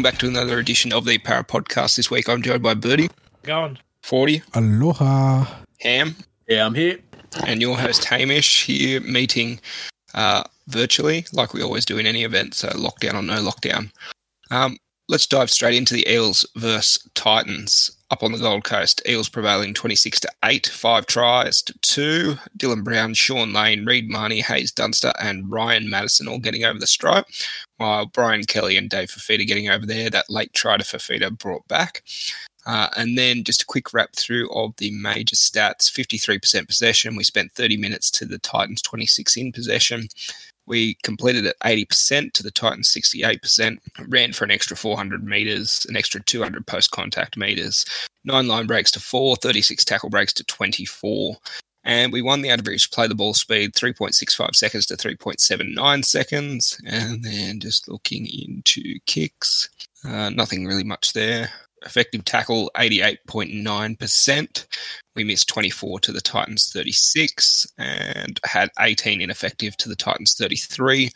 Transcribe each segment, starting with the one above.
Welcome back to another edition of the Power Podcast. This week I'm joined by Birdie, Going. 40, Aloha. Ham, Yeah, I'm here. and your host Hamish here meeting uh, virtually, like we always do in any event, so lockdown or no lockdown. Um, let's dive straight into the Eels versus Titans up on the Gold Coast. Eels prevailing 26 to 8, five tries to two. Dylan Brown, Shaun Lane, Reed Mahoney, Haze Dunster, and Ryan Matterson all getting over the stripe, while Brian Kelly and Dave Fifita getting over there. That late try to Fifita brought back. Uh, and then just a quick wrap through of the major stats 53% possession. We spent 30 minutes to the Titans, 26 in possession. We completed at 80% to the Titans, 68%. Ran for an extra 400 meters, an extra 200 post contact meters, nine line breaks to four, 36 tackle breaks to 24. And we won the average play the ball speed 3.65 seconds to 3.79 seconds. And then just looking into kicks, uh, nothing really much there effective tackle 88.9%. We missed 24 to the Titans 36 and had 18 ineffective to the Titans 33.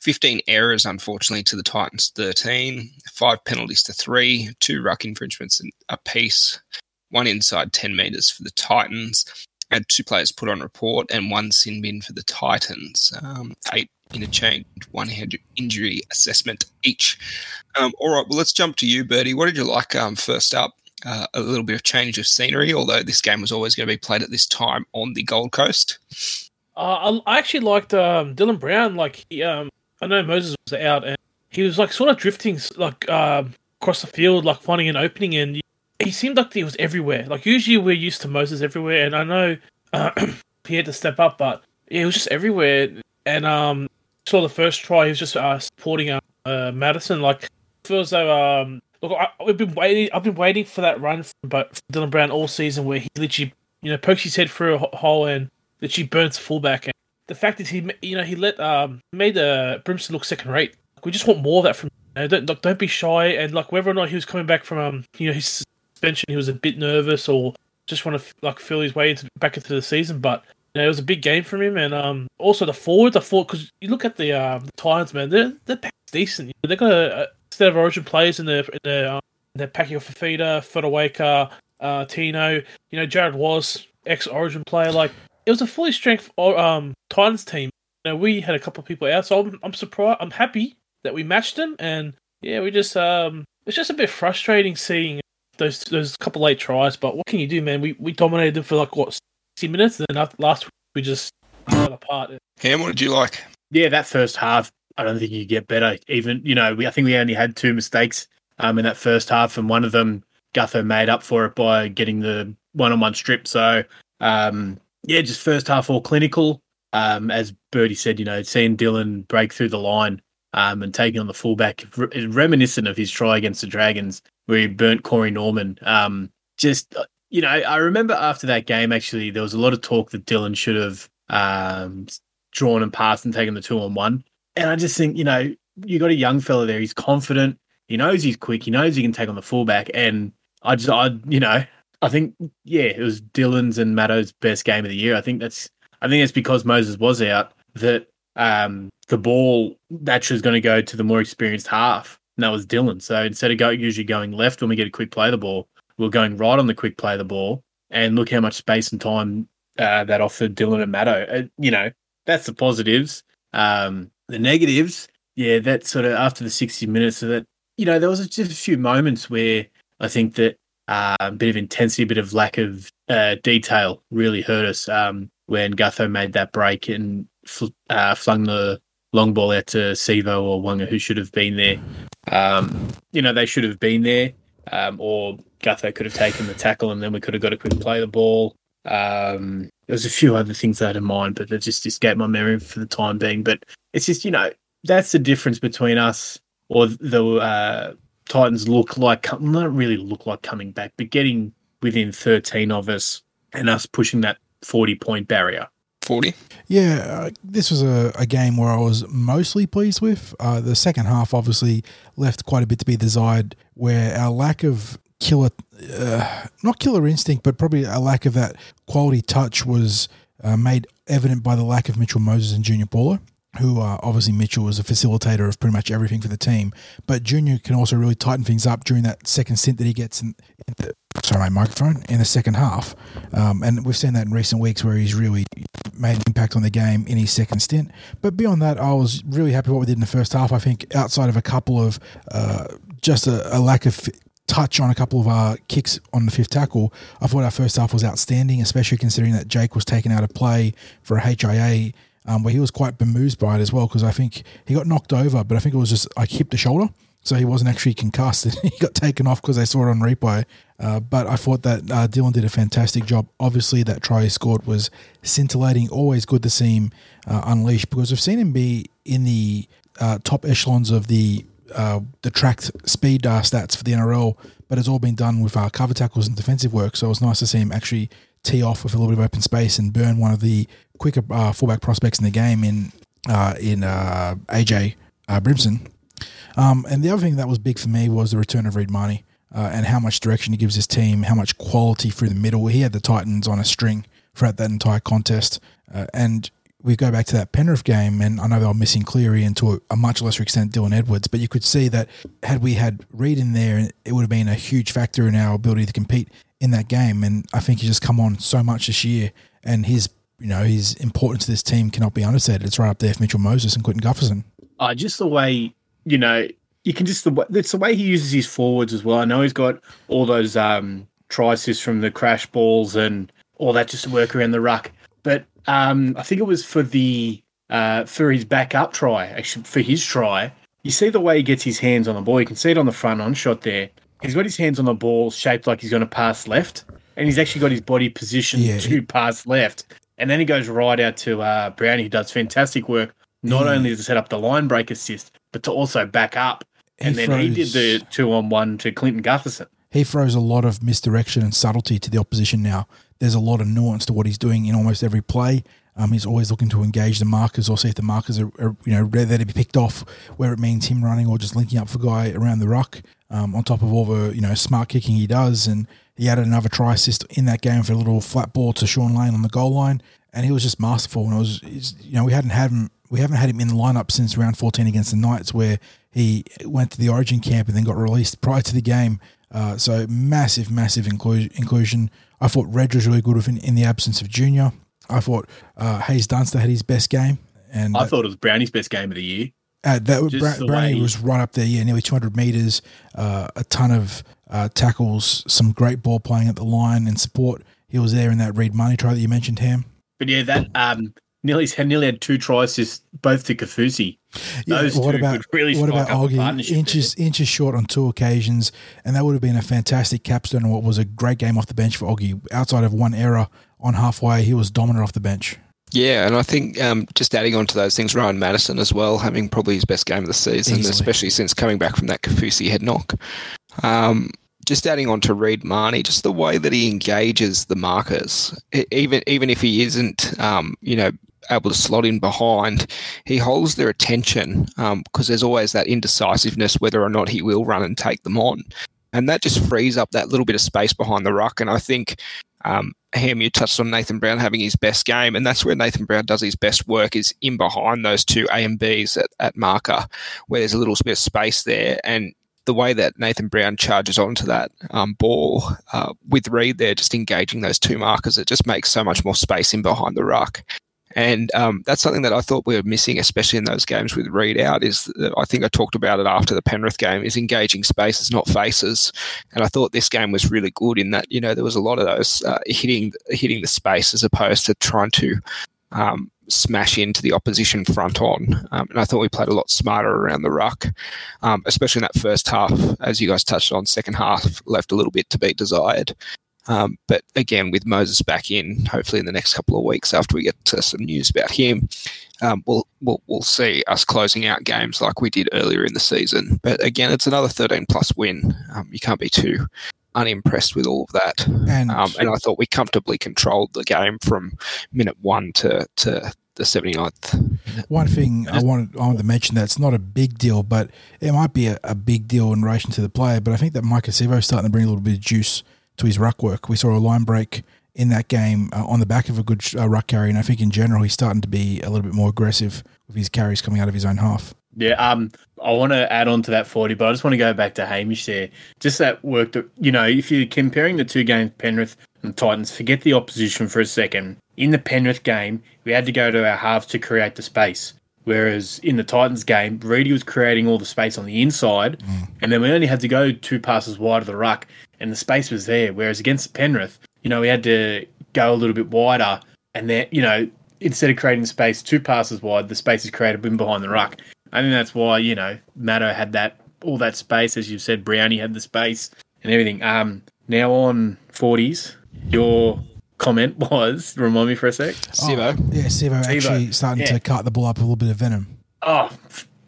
15 errors, unfortunately, to the Titans 13. Five penalties to three, two ruck infringements a piece, one inside 10 metres for the Titans. Had two players put on report and one sin bin for the Titans. Um, eight interchange, one hand injury assessment each. Um, all right, well, let's jump to you, Bertie. What did you like um, first up? Uh, a little bit of change of scenery, although this game was always going to be played at this time on the Gold Coast. Uh, I actually liked um, Dylan Brown. Like, he, um, I know Moses was out, and he was like sort of drifting like uh, across the field, like finding an opening, and he seemed like he was everywhere. Like usually we're used to Moses everywhere, and I know uh, he had to step up, but yeah, he was just everywhere. And um, saw the first try, he was just uh, supporting uh, uh, Matterson. Like feels though um look I, we've been waiting I've been waiting for that run from, but from Dylan Brown all season where he literally you know pokes his head through a hole and literally burns fullback. And the fact is he you know he let um made uh, Brimson look second rate. We just want more of that from you know, don't don't be shy. And like whether or not he was coming back from um you know his suspension he was a bit nervous or just want to like feel his way into back into the season. But know, it was a big game from him, and um, also the forwards. I thought because you look at the um, the Titans, man, they're they're decent. They've got a, a set of Origin players in the in the um, they're packing off Fifita, Fotuaika, uh, Tino. You know, Jared was ex Origin player. Like it was a fully strength um Titans team. You know, we had a couple of people out, so I'm I'm surprised. I'm happy that we matched them, and yeah, we just um it's just a bit frustrating seeing those those couple late tries. But what can you do, man? We we dominated them for like what 60 minutes, and then last week we just fell apart. Ham, what did you like? Yeah, that first half, I don't think you get better. Even you know, we I think we only had two mistakes um in that first half, and one of them Gutho made up for it by getting the one-on-one strip. So um yeah, just first half all clinical. Um, as Birdie said, you know, seeing Dylan break through the line um, and taking on the fullback, re- reminiscent of his try against the Dragons, where he burnt Corey Norman. Um, just you know, I remember after that game, actually, there was a lot of talk that Dylan should have um, drawn and passed and taken the two on one. And I just think, you know, you got a young fella there. He's confident. He knows he's quick. He knows he can take on the fullback. And I just, I, you know, I think, yeah, it was Dylan's and Matto's best game of the year. I think that's, I think it's because Moses was out that um, the ball naturally is going to go to the more experienced half. And that was Dylan. So instead of go, usually going left when we get a quick play the ball, we are going right on the quick play of the ball, and look how much space and time uh, that offered Dylan and Matto. Uh, you know, that's the positives. Um, the negatives, yeah, that sort of after the 60 minutes, so that, you know, there was just a few moments where I think that uh, a bit of intensity, a bit of lack of uh, detail really hurt us um, when Gutho made that break and fl- uh, flung the long ball out to Sivo or Waqa, who should have been there. Um, you know, they should have been there. Um, or Gutho could have taken the tackle and then we could have got a quick play the ball. Um, there was a few other things I had in mind, but they just escaped my memory for the time being. But it's just, you know, that's the difference between us or the uh, Titans look like, not really look like coming back, but getting within 13 of us and us pushing that 40 point barrier. 40. Yeah, uh, this was a, a game where I was mostly pleased with. Uh, the second half obviously left quite a bit to be desired, where our lack of killer, uh, not killer instinct, but probably a lack of that quality touch was uh, made evident by the lack of Mitchell Moses and Junior Paulo. who uh, obviously Mitchell was a facilitator of pretty much everything for the team. But Junior can also really tighten things up during that second stint that he gets in, in the sorry, my microphone in the second half. Um, and we've seen that in recent weeks where he's really made an impact on the game in his second stint. But beyond that, I was really happy what we did in the first half. I think outside of a couple of uh, just a, a lack of touch on a couple of our kicks on the fifth tackle, I thought our first half was outstanding, especially considering that Jake was taken out of play for a HIA um, where he was quite bemused by it as well because I think he got knocked over, but I think it was just like hip the shoulder. So he wasn't actually concussed. he got taken off because they saw it on replay. Uh, but I thought that uh, Dylan did a fantastic job. Obviously, that try he scored was scintillating. Always good to see him uh, unleashed because we've seen him be in the uh, top echelons of the uh, the tracked speed uh, stats for the NRL, but it's all been done with our cover tackles and defensive work. So it was nice to see him actually tee off with a little bit of open space and burn one of the quicker uh, fullback prospects in the game in uh, in uh, AJ uh, Brimson. Um, and the other thing that was big for me was the return of Reed uh, and how much direction he gives his team, how much quality through the middle. He had the Titans on a string throughout that entire contest. Uh, and we go back to that Penrith game, and I know they were missing Cleary and to a, a, much lesser extent Dylan Edwards, but you could see that had we had Reed in there, it would have been a huge factor in our ability to compete in that game. And I think he's just come on so much this year, and his you know his importance to this team cannot be understated. It's right up there for Mitchell Moses and Clinton Gutherson. Uh, just the way you know you can just the it's the way he uses his forwards as well. I know he's got all those um assists from the crash balls and all that just to work around the ruck. But um, I think it was for the uh, for his backup try, actually for his try. You see the way he gets his hands on the ball. You can see it on the front on shot there. He's got his hands on the ball, shaped like he's going to pass left, and he's actually got his body positioned yeah, to pass left. And then he goes right out to uh, Brownie, who does fantastic work, not mm. only to set up the line break assist, but to also back up. And he then throws, he did the two on one to Clinton Gutherson. He throws a lot of misdirection and subtlety to the opposition now. There's a lot of nuance to what he's doing in almost every play. Um, he's always looking to engage the markers or see if the markers are, are you know ready to be picked off, where it means him running or just linking up for guy around the ruck. Um, on top of all the you know smart kicking he does, and he added another try assist in that game for a little flat ball to Shaun Lane on the goal line, and he was just masterful. And it was you know we hadn't had him we haven't had him in the lineup since round 14 against the Knights, where he went to the Origin camp and then got released prior to the game. Uh, so massive, massive inclu- inclusion. I thought Reg was really good in, in the absence of Junior. I thought uh, Haze Dunster had his best game, and I thought it was Brownie's best game of the year. Uh, that Bra- Brownie was right up there. Yeah, nearly 200 meters, uh, a ton of uh, tackles, some great ball playing at the line and support. He was there in that Reed Mahoney try that you mentioned, Ham. But yeah, that um, nearly had nearly had two tries, just both to Kaufusi. Yeah, Those what about really what about Oggy? Inches there. inches short on two occasions, and that would have been a fantastic capstone on what was a great game off the bench for Oggy. Outside of one error on halfway, he was dominant off the bench. Yeah, and I think um, just adding on to those things, Ryan Matterson as well, having probably his best game of the season, Easily. especially since coming back from that Kaufusi head knock. Um, just adding on to Reed Mahoney, just the way that he engages the markers, even even if he isn't, um, you know, able to slot in behind, he holds their attention because um, there's always that indecisiveness whether or not he will run and take them on, and that just frees up that little bit of space behind the ruck. And I think um, Ham, you touched on Nathan Brown having his best game, and that's where Nathan Brown does his best work is in behind those two A and Bs at, at marker, where there's a little bit of space there. And the way that Nathan Brown charges onto that um, ball uh, with Reed there, just engaging those two markers, it just makes so much more space in behind the ruck. And um, that's something that I thought we were missing, especially in those games with Reed out. Is I think I talked about it after the Penrith game. Is engaging spaces, not faces. And I thought this game was really good in that you know there was a lot of those uh, hitting hitting the space as opposed to trying to um, smash into the opposition front on. Um, and I thought we played a lot smarter around the ruck, um, especially in that first half. As you guys touched on, second half left a little bit to be desired. Um, but again, with Moses back in, hopefully in the next couple of weeks after we get to some news about him, um, we'll, we'll we'll see us closing out games like we did earlier in the season. But again, it's another 13 plus win. Um, you can't be too unimpressed with all of that. And, um, and I thought we comfortably controlled the game from minute one to, to the 79th. One thing I wanted, I wanted to mention that's not a big deal, but it might be a, a big deal in relation to the player. But I think that Maika Sivo is starting to bring a little bit of juice to his ruck work. We saw a line break in that game uh, on the back of a good uh, ruck carry. And I think in general, he's starting to be a little bit more aggressive with his carries coming out of his own half. Yeah, um, I want to add on to that 40, but I just want to go back to Hamish there. Just that work that, you know, if you're comparing the two games, Penrith and Titans, forget the opposition for a second. In the Penrith game, we had to go to our halves to create the space. Whereas in the Titans game, Reedy was creating all the space on the inside, mm. and then we only had to go two passes wide of the ruck, and the space was there. Whereas against Penrith, you know, we had to go a little bit wider, and then, you know, instead of creating space two passes wide, the space is created in behind the ruck. I think that's why you know Matto had that all that space, as you said. Brownie had the space and everything. Um, now on forties, your comment was remind me for a sec. Sivo, oh, yeah, Sivo, actually starting yeah. to cut the ball up a little bit of venom. Oh,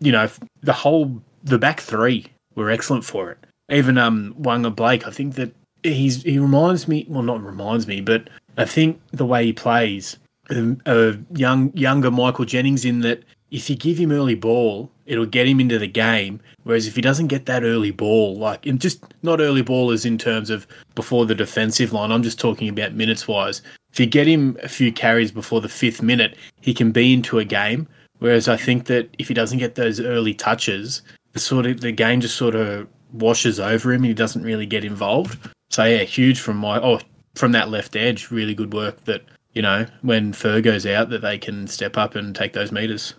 you know the whole the back three were excellent for it. Even um Waqa Blake, I think that he's he reminds me. Well, not reminds me, but I think the way he plays, a, a young younger Michael Jennings in that if you give him early ball, it'll get him into the game. Whereas if he doesn't get that early ball, like in just not early ball as in terms of before the defensive line, I'm just talking about minutes wise. If you get him a few carries before the fifth minute, he can be into a game. Whereas I think that if he doesn't get those early touches, the sort of the game just sort of washes over him and he doesn't really get involved. So yeah, huge from my oh from that left edge, really good work that, you know, when Fur goes out that they can step up and take those meters.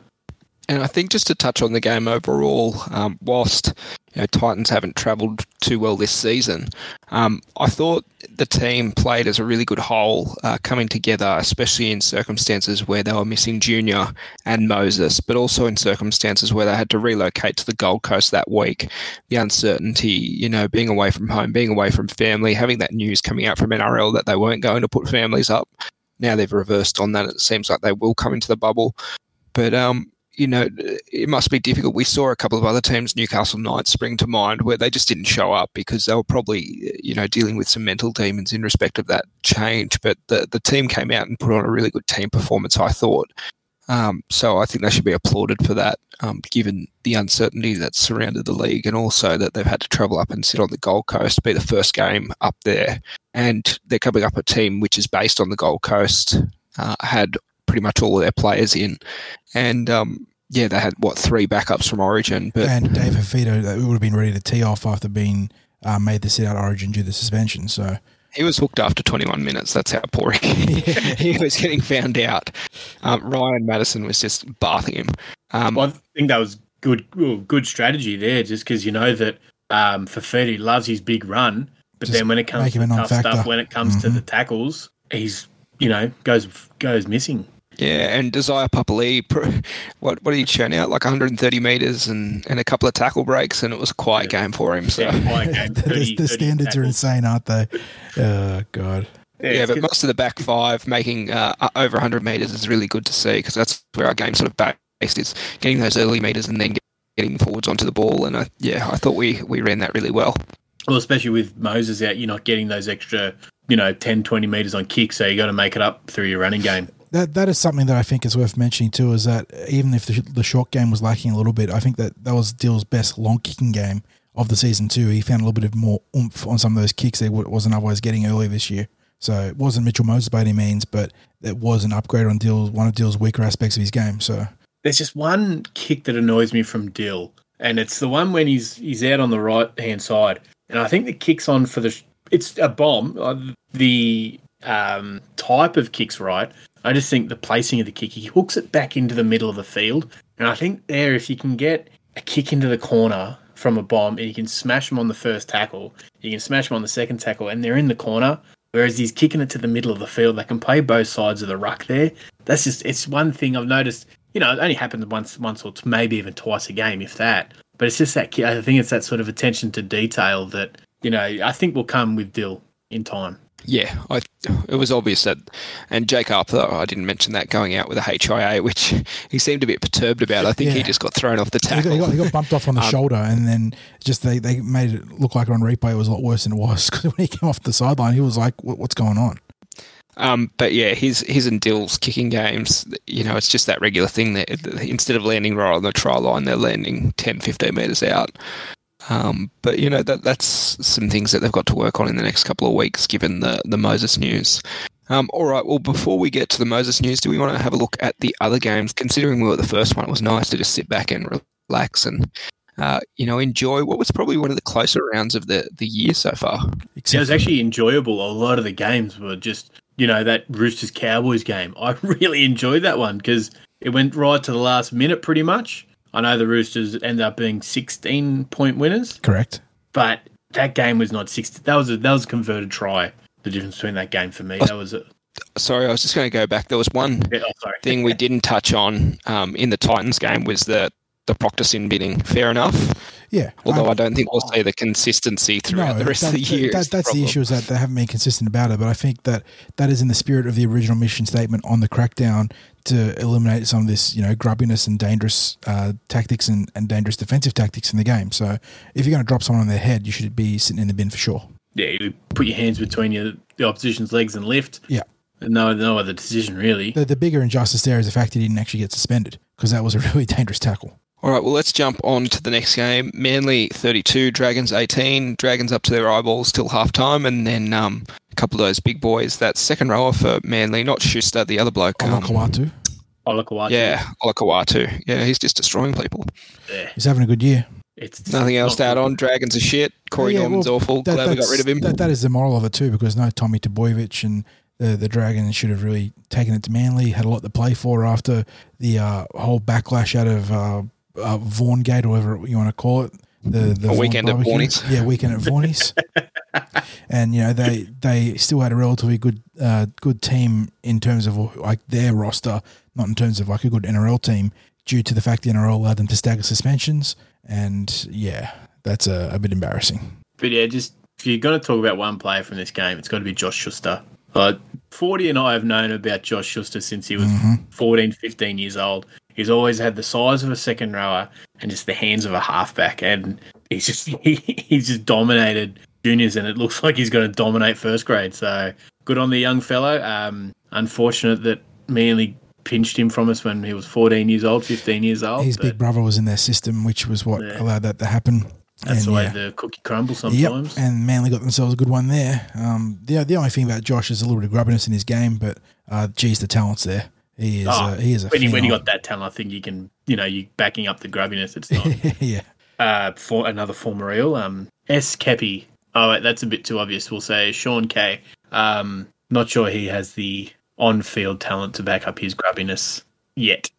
And I think just to touch on the game overall, um, whilst you know, Titans haven't travelled too well this season, um, I thought the team played as a really good whole, uh, coming together, especially in circumstances where they were missing Junior and Moses, but also in circumstances where they had to relocate to the Gold Coast that week. The uncertainty, you know, being away from home, being away from family, having that news coming out from NRL that they weren't going to put families up. Now they've reversed on that. It seems like they will come into the bubble. But um, you know, it must be difficult. We saw a couple of other teams, Newcastle Knights, spring to mind, where they just didn't show up because they were probably, you know, dealing with some mental demons in respect of that change. But the, the team came out and put on a really good team performance, I thought. Um, so I think they should be applauded for that, um, given the uncertainty that surrounded the league and also that they've had to travel up and sit on the Gold Coast, be the first game up there. And they're coming up a team which is based on the Gold Coast, uh, had pretty much all of their players in, and um, yeah, they had what three backups from Origin, but and Dave Fifita would have been ready to tee off after being uh, made to sit out Origin due to the suspension. So he was hooked after 21 minutes. That's how poor he, he was getting found out. Um, Ryan Matterson was just bathing him. Um, well, I think that was good, good strategy there, just because you know that um, Fifita loves his big run, but then when it comes to tough stuff, when it comes mm-hmm. to the tackles, he's you know goes goes missing. Yeah, and Isaiah Papali'i, what what did he churn out? Like 130 meters and, and a couple of tackle breaks, and it was a quiet yeah. game for him. So yeah, game, 30, the, the standards tackles. are insane, aren't they? Oh god. Yeah, yeah but most of the back five making uh, over 100 meters is really good to see because that's where our game sort of based is getting those early meters and then getting forwards onto the ball. And I, yeah, I thought we we ran that really well. Well, especially with Moses out, you're not getting those extra, you know, 10, 20 meters on kick, so you got to make it up through your running game that that is something that I think is worth mentioning too. Is that even if the, the short game was lacking a little bit, I think that that was Dill's best long kicking game of the season too. He found a little bit of more oomph on some of those kicks that wasn't otherwise getting earlier this year. So it wasn't Mitchell Moses by any means, but it was an upgrade on Dill, one of Dill's weaker aspects of his game. So there's just one kick that annoys me from Dill, and it's the one when he's he's out on the right hand side, and I think the kicks on for the it's a bomb. Uh, the um, type of kicks right, I just think the placing of the kick, he hooks it back into the middle of the field. And I think there, if you can get a kick into the corner from a bomb and you can smash them on the first tackle, you can smash them on the second tackle, and they're in the corner. Whereas he's kicking it to the middle of the field, they can play both sides of the ruck there. That's just it's one thing I've noticed. You know, it only happens once, once or maybe even twice a game, if that. But it's just that I think it's that sort of attention to detail that you know I think will come with Dill in time yeah, I, it was obvious that, and Jake Arthur, I didn't mention that going out with a HIA, which he seemed a bit perturbed about. I think yeah. he just got thrown off the tackle. He got, he got bumped off on the um, shoulder, and then just they, they made it look like on replay it was a lot worse than it was because when he came off the sideline, he was like, "What's going on?" Um, but yeah, his his and Dill's kicking games, you know, it's just that regular thing that instead of landing right on the try line, they're landing 10, 15 metres out. Um, but you know that that's some things that they've got to work on in the next couple of weeks, given the the Moses news. Um, all right. Well, before we get to the Moses news, do we want to have a look at the other games? Considering we were the first one, it was nice to just sit back and relax and uh, you know enjoy what was probably one of the closer rounds of the the year so far. Yeah, it was actually enjoyable. A lot of the games were just you know that Roosters Cowboys game. I really enjoyed that one because it went right to the last minute, pretty much. I know the Roosters ended up being sixteen point winners, Correct. but that game was not sixty. That was a that was a converted try. The difference between that game for me, that was a Sorry, I was just going to go back. There was one yeah, oh, thing we didn't touch on um, in the Titans game was the the Proctor sin bidding. Fair enough. Yeah. Although Um, I don't think we'll see the consistency throughout the rest that, of the year. that- is the that's the problem. issue is that they haven't been consistent about it. But I think that that is in the spirit of the original mission statement on the crackdown to eliminate some of this, you know, grubbiness and dangerous uh, tactics and, and dangerous defensive tactics in the game. So if you're going to drop someone on their head, you should be sitting in the bin for sure. Yeah, you put your hands between your the opposition's legs and lift. Yeah. No, no other decision really. The, the bigger injustice there is the fact he didn't actually get suspended because that was a really dangerous tackle. All right, well, let's jump on to the next game. Manly 32, Dragons 18. Dragons up to their eyeballs till half time, and then um, a couple of those big boys. That second rower for Manly, not Schuster, the other bloke. Um, Olakau'atu. Olakau'atu. yeah, Olakau'atu. Yeah, he's just destroying people. Yeah. He's having a good year. It's Nothing else not to add on. Dragons are shit. Corey Yeah, Norman's well, awful. that- Glad we got that's- rid of him. That, that is the moral of it too, because no Tommy Trbojevic and the the Dragons should have really taken it to Manly. Had a lot to play for after the uh, whole backlash out of uh, uh, Vaughan Gate, or whatever you want to call it. The the A Vaughan weekend at barbecue. Vaughan's. Yeah, weekend at Vaughan's. and you know they they still had a relatively good uh, good team in terms of like their roster, not in terms of like a good NRL team, due to the fact the NRL allowed them to stagger suspensions. And yeah, that's a, a bit embarrassing. But yeah, just if you're going to talk about one player from this game, it's got to be Josh Schuster. Uh, 40 and I have known about Josh Schuster since he was Mm-hmm. 14, 15 years old. He's always had the size of a second rower and just the hands of a halfback. And he's just he, he's just dominated juniors, and it looks like he's going to dominate first grade. So good on the young fellow. Um, unfortunate that Manly pinched him from us when he was 14 years old, 15 years old. His big brother was in their system, which was what Yeah. allowed that to happen. that's And, the way yeah. the cookie crumbles sometimes. Yep, and Manly got themselves a good one there. Um, the the only thing about Josh is a little bit of grubbiness in his game, but uh, geez, the talent's there. He is. Oh, uh, he is a when you when he phenom. got that talent, I think you can, you know, you backing up the grubbiness. It's not. yeah, uh, for another former eel, um, S. Kepi. Oh, that's a bit too obvious. We'll say Sean K. Um, not sure he has the on-field talent to back up his grubbiness yet.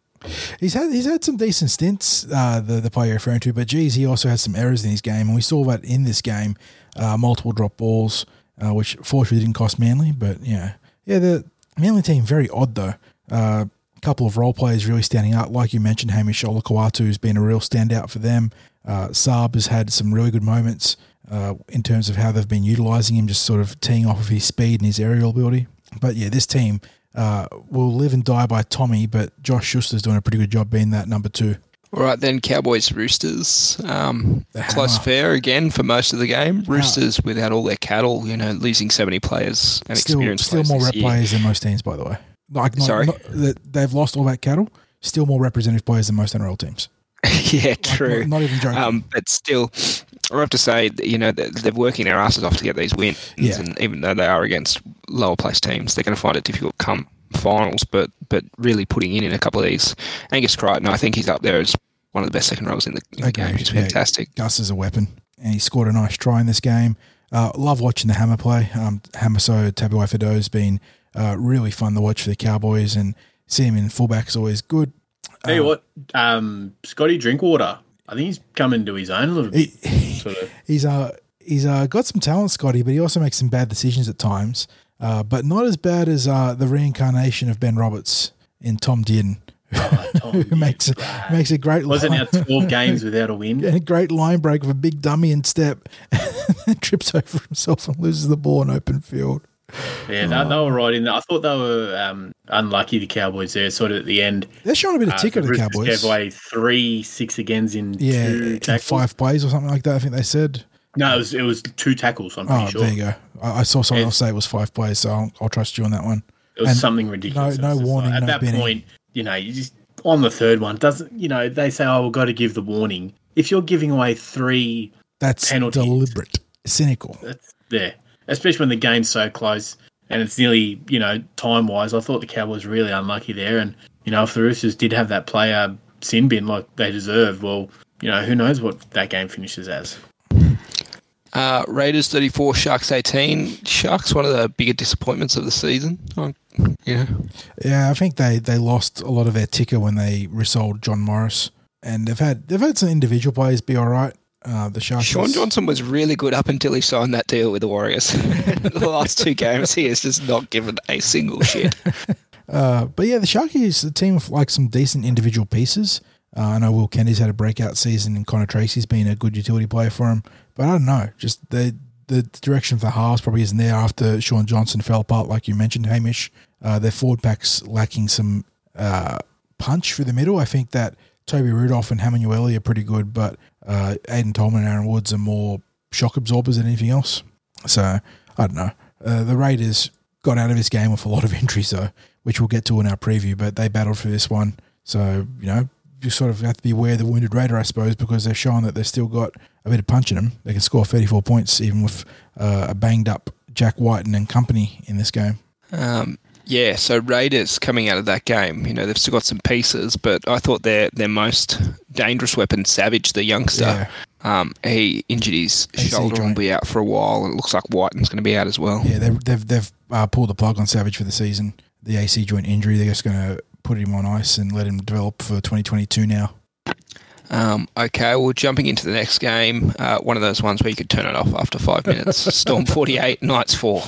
he's had he's had some decent stints. Uh, the the player you're referring to, but geez, he also has some errors in his game, and we saw that in this game. Uh, multiple drop balls, uh, which fortunately didn't cost Manly, but yeah, yeah. The Manly team very odd though. A couple of role players really standing out, like you mentioned, Hamish Olakau'atu has been a real standout for them. Uh, Saab has had some really good moments uh, in terms of how they've been utilising him, just sort of teeing off of his speed and his aerial ability. But yeah, this team uh, will live and die by Tommy, but Josh Schuster's doing a pretty good job being that number two. All right, then Cowboys Roosters. Um, close fair again for most of the game. Roosters without all their cattle, you know, losing so many players and Still, experienced still players more rep players than most teams, by the way. Like, not, Sorry? not- they've lost all that cattle. Still more representative players than most NRL teams. yeah, Like, true. Not, not even joking. Um, but still, I have to say, you know, they're, they're working their asses off to get these wins. Yeah. And even though they are against lower placed teams, they're going to find it difficult come finals. But but really putting in in a couple of these, Angus Crichton, I think he's up there as one of the best second rows in the, in the Okay, game. He's yeah. fantastic. Gus is a weapon, and he scored a nice try in this game. Uh, love watching the hammer play. Um, hammer so Tabuai-Fidow has been uh, really fun to watch for the Cowboys, and seeing him in fullback is always good. Tell you Uh, what, um, Scotty Drinkwater. I think he's coming to his own a little bit. He, Sort of. he's uh he's uh got some talent, Scotty, but he also makes some bad decisions at times. Uh, but not as bad as uh, the reincarnation of Ben Roberts in Tom Dearden, Tom who makes a, makes a great Wasn't line, out twelve games without a win. a great line break with a big dummy and step, trips over himself and loses the ball in open field. Yeah, they, they were right in there. I thought they were um, unlucky. The Cowboys there, sort of at the end. They're showing a bit of Uh, ticker to the Roosters Cowboys. Gave away three six agains in Yeah, in five plays or something like that. I think they said. No, it was it was two tackles. I'm pretty Oh, sure. there you go. I, I saw someone Yeah. else say it was five plays, so I'll, I'll trust you on that one. It was And something ridiculous. no just warning, like- at no that binning. point, you know, you just on the third one doesn't. You know, they say, "Oh, we've got to give the warning." If you're giving away three, That's Penalties. deliberate, cynical. that's there. Especially when the game's so close. and it's nearly you know time wise. I thought the Cowboys were really unlucky there, and you know if the Roosters did have that player sin bin like they deserve, well, you know who knows what that game finishes as. Uh, Raiders 34, Sharks 18. Sharks, one of the bigger disappointments of the season. Oh, yeah. Yeah, I think they, they lost a lot of their ticker when they resold John Morris, and they've had they've had some individual players be all right. Uh, the Sharks. Shaun Johnson was really good up until he signed that deal with the Warriors. the last two games, he has just not given a single shit. uh, but yeah, the Sharkies, the team with like some decent individual pieces. Uh, I know Will Kennedy's had a breakout season, and Connor Tracey's been a good utility player for him. But I don't know, just the the direction of the halves probably isn't there after Shaun Johnson fell apart, like you mentioned, Hamish. Uh, their forward pack's lacking some uh, punch for the middle. I think that Toby Rudolf and Hamlin are pretty good, but uh, Aiden Tolman and Aaron Woods are more shock absorbers than anything else. So I don't know. Uh, the Raiders got out of this game with a lot of injuries, though, which we'll get to in our preview. But they battled for this one, so you know you sort of have to be aware of the wounded Raider, I suppose, because they've shown that they've still got a bit of punch in them. They can score 34 points even with uh, a banged up Jack Wighton and company in this game. Um, yeah, so Raiders coming out of that game, you know, they've still got some pieces, but I thought their their most dangerous weapon, Savage, the youngster, yeah. um, he injured his AC shoulder joint. and will be out for a while. It looks like Wighton's going to be out as well. Yeah, they've they've, they've uh, pulled the plug on Savage for the season. The AC joint injury, they're just going to put him on ice and let him develop for 2022 now. Um, okay, well, jumping into the next game, uh, one of those ones where you could turn it off after five minutes. Storm 48, Knights 4.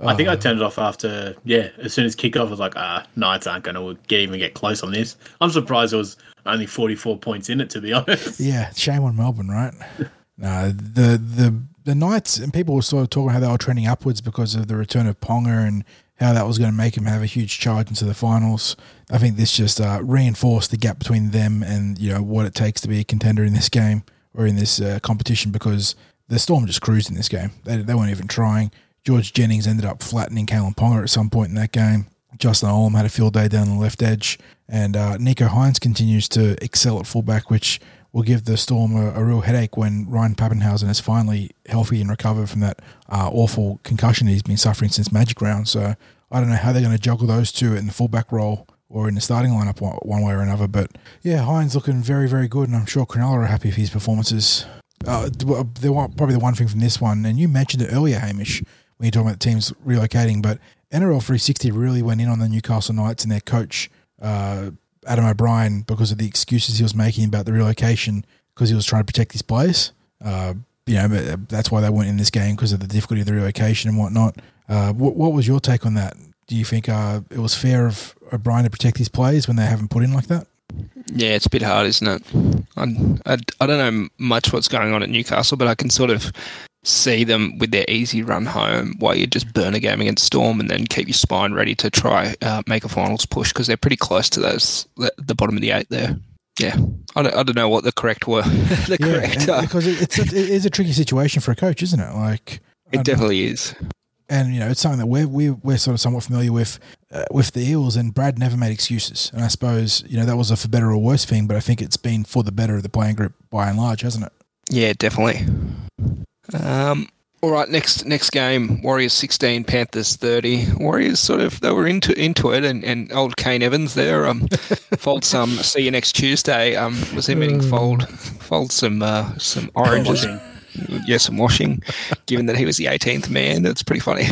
I think I turned it off after, yeah, as soon as kickoff, I was like, ah, Knights aren't going to get even get close on this. I'm surprised there was only 44 points in it, to be honest. Yeah, shame on Melbourne, right? no, the, the, the Knights, and people were sort of talking how they were trending upwards because of the return of Ponga and how that was going to make him have a huge charge into the finals. I think this just uh, reinforced the gap between them and you know what it takes to be a contender in this game or in this uh, competition because the Storm just cruised in this game. They, they weren't even trying. George Jennings ended up flattening Kalyn Ponga at some point in that game. Justin Olam had a field day down the left edge, and uh, Nicho Hynes continues to excel at fullback, which will give the Storm a, a, real headache when Ryan Papenhuyzen is finally healthy and recovered from that uh, awful concussion he's been suffering since Magic Round. So I don't know how they're going to juggle those two in the fullback role or in the starting lineup one, one way or another. But yeah, Hynes looking very, very good, and I'm sure Cronulla are happy with his performances. Uh, the probably the one thing from this one, and you mentioned it earlier, Hamish, when you're talking about the teams relocating, but NRL 360 really went in on the Newcastle Knights and their coach, uh, Adam O'Brien because of the excuses he was making about the relocation because he was trying to protect his players. Uh, you know, that's why they weren't in this game because of the difficulty of the relocation and whatnot. Uh, what, what, was your take on that? Do you think uh, it was fair of O'Brien to protect his players when they haven't put in like that? Yeah, it's a bit hard, isn't it? I, I, I don't know much what's going on at Newcastle, but I can sort of see them with their easy run home while you just burn a game against Storm and then keep your spine ready to try uh, make a finals push because they're pretty close to those the, the, bottom of the eight there. Yeah, I don't, I don't know what the correct were. the yeah, correct uh, because it's a, it is a tricky situation for a coach, isn't it? Like it definitely know. is. And you know, it's something that we're we, we're sort of somewhat familiar with uh, with the Eels. And Brad never made excuses. And I suppose you know that was a for better or worse thing, but I think it's been for the better of the playing group by and large, hasn't it? Yeah, definitely. Um, all right, next next game, Warriors sixteen, Panthers thirty. Warriors sort of they were into into it, and, and old Kane Evans there. Um, fold some. See you next Tuesday. Um, was he meaning fold fold some uh, some oranges? yeah, some washing. Given that he was the 18th man, that's pretty funny.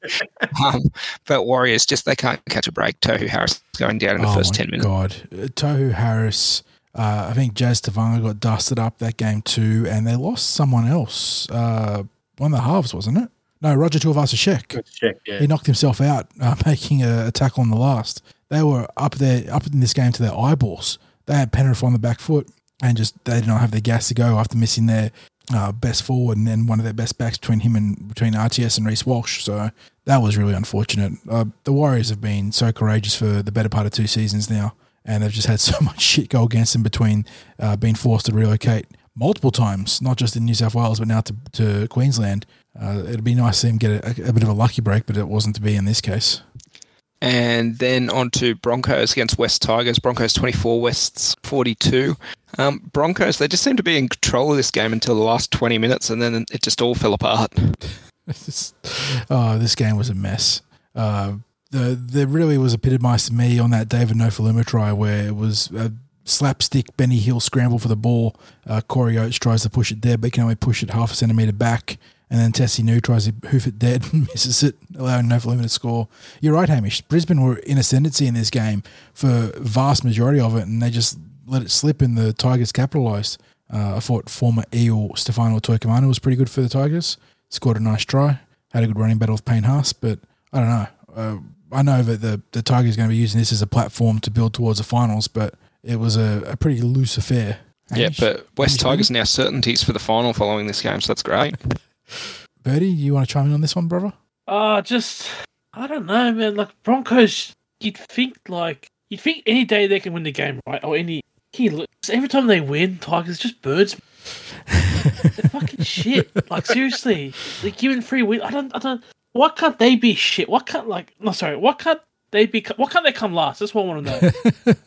um, but Warriors just they can't catch a break. Tohu Harris going down in the oh first 10 minutes. God, uh, Tohu Harris uh, I think Jazz Tevaga got dusted up that game too, and they lost someone else. Uh, one of the halves, wasn't it? No, Roger Tuivasa-Sheck. Yeah. He knocked himself out, uh, making a, a, tackle on the last. They were up there, up in this game to their eyeballs. They had Penrith on the back foot, and just they did not have the gas to go after missing their uh, best forward and then one of their best backs between him and between RTS and Reece Walsh. So that was really unfortunate. Uh, the Warriors have been so courageous for the better part of two seasons now and they've just had so much shit go against them between uh, being forced to relocate multiple times, not just in New South Wales, but now to, to Queensland. Uh, it'd be nice to see them get a, a, bit of a lucky break, but it wasn't to be in this case. And then on to Broncos against West Tigers. Broncos 24, Wests 42. Um, Broncos, they just seemed to be in control of this game until the last 20 minutes, and then it just all fell apart. oh, this game was a mess. Uh, the there really was epitomised to me on that David Nofoaluma try where it was a slapstick Benny Hill scramble for the ball. Uh, Corey Oates tries to push it dead, but he can only push it half a centimetre back. And then Tesi Niu tries to hoof it dead and misses it, allowing Nofoaluma to score. You're right, Hamish. Brisbane were in ascendancy in this game for vast majority of it, and they just let it slip, and the Tigers capitalised. Uh, I thought former Eel Stefano Toikamanu was pretty good for the Tigers. Scored a nice try. Had a good running battle with Payne Haas, but I don't know. Uh, I know that the, the Tigers are going to be using this as a platform to build towards the finals, but it was a, a pretty loose affair. Yeah, Hamish? but West Hamish, Tigers now certainties for the final following this game, so that's great. Bertie, you want to chime in on this one, brother? Uh just I don't know, man. Like Broncos, you'd think like you'd think any day they can win the game, right? Or any he look- every time they win, Tigers just birds. They're fucking shit. Like seriously, they're giving free win. I don't. I don't. Why can't they be shit? What can't like? No, sorry. What can't they be? What can't they come last? That's what I want to know.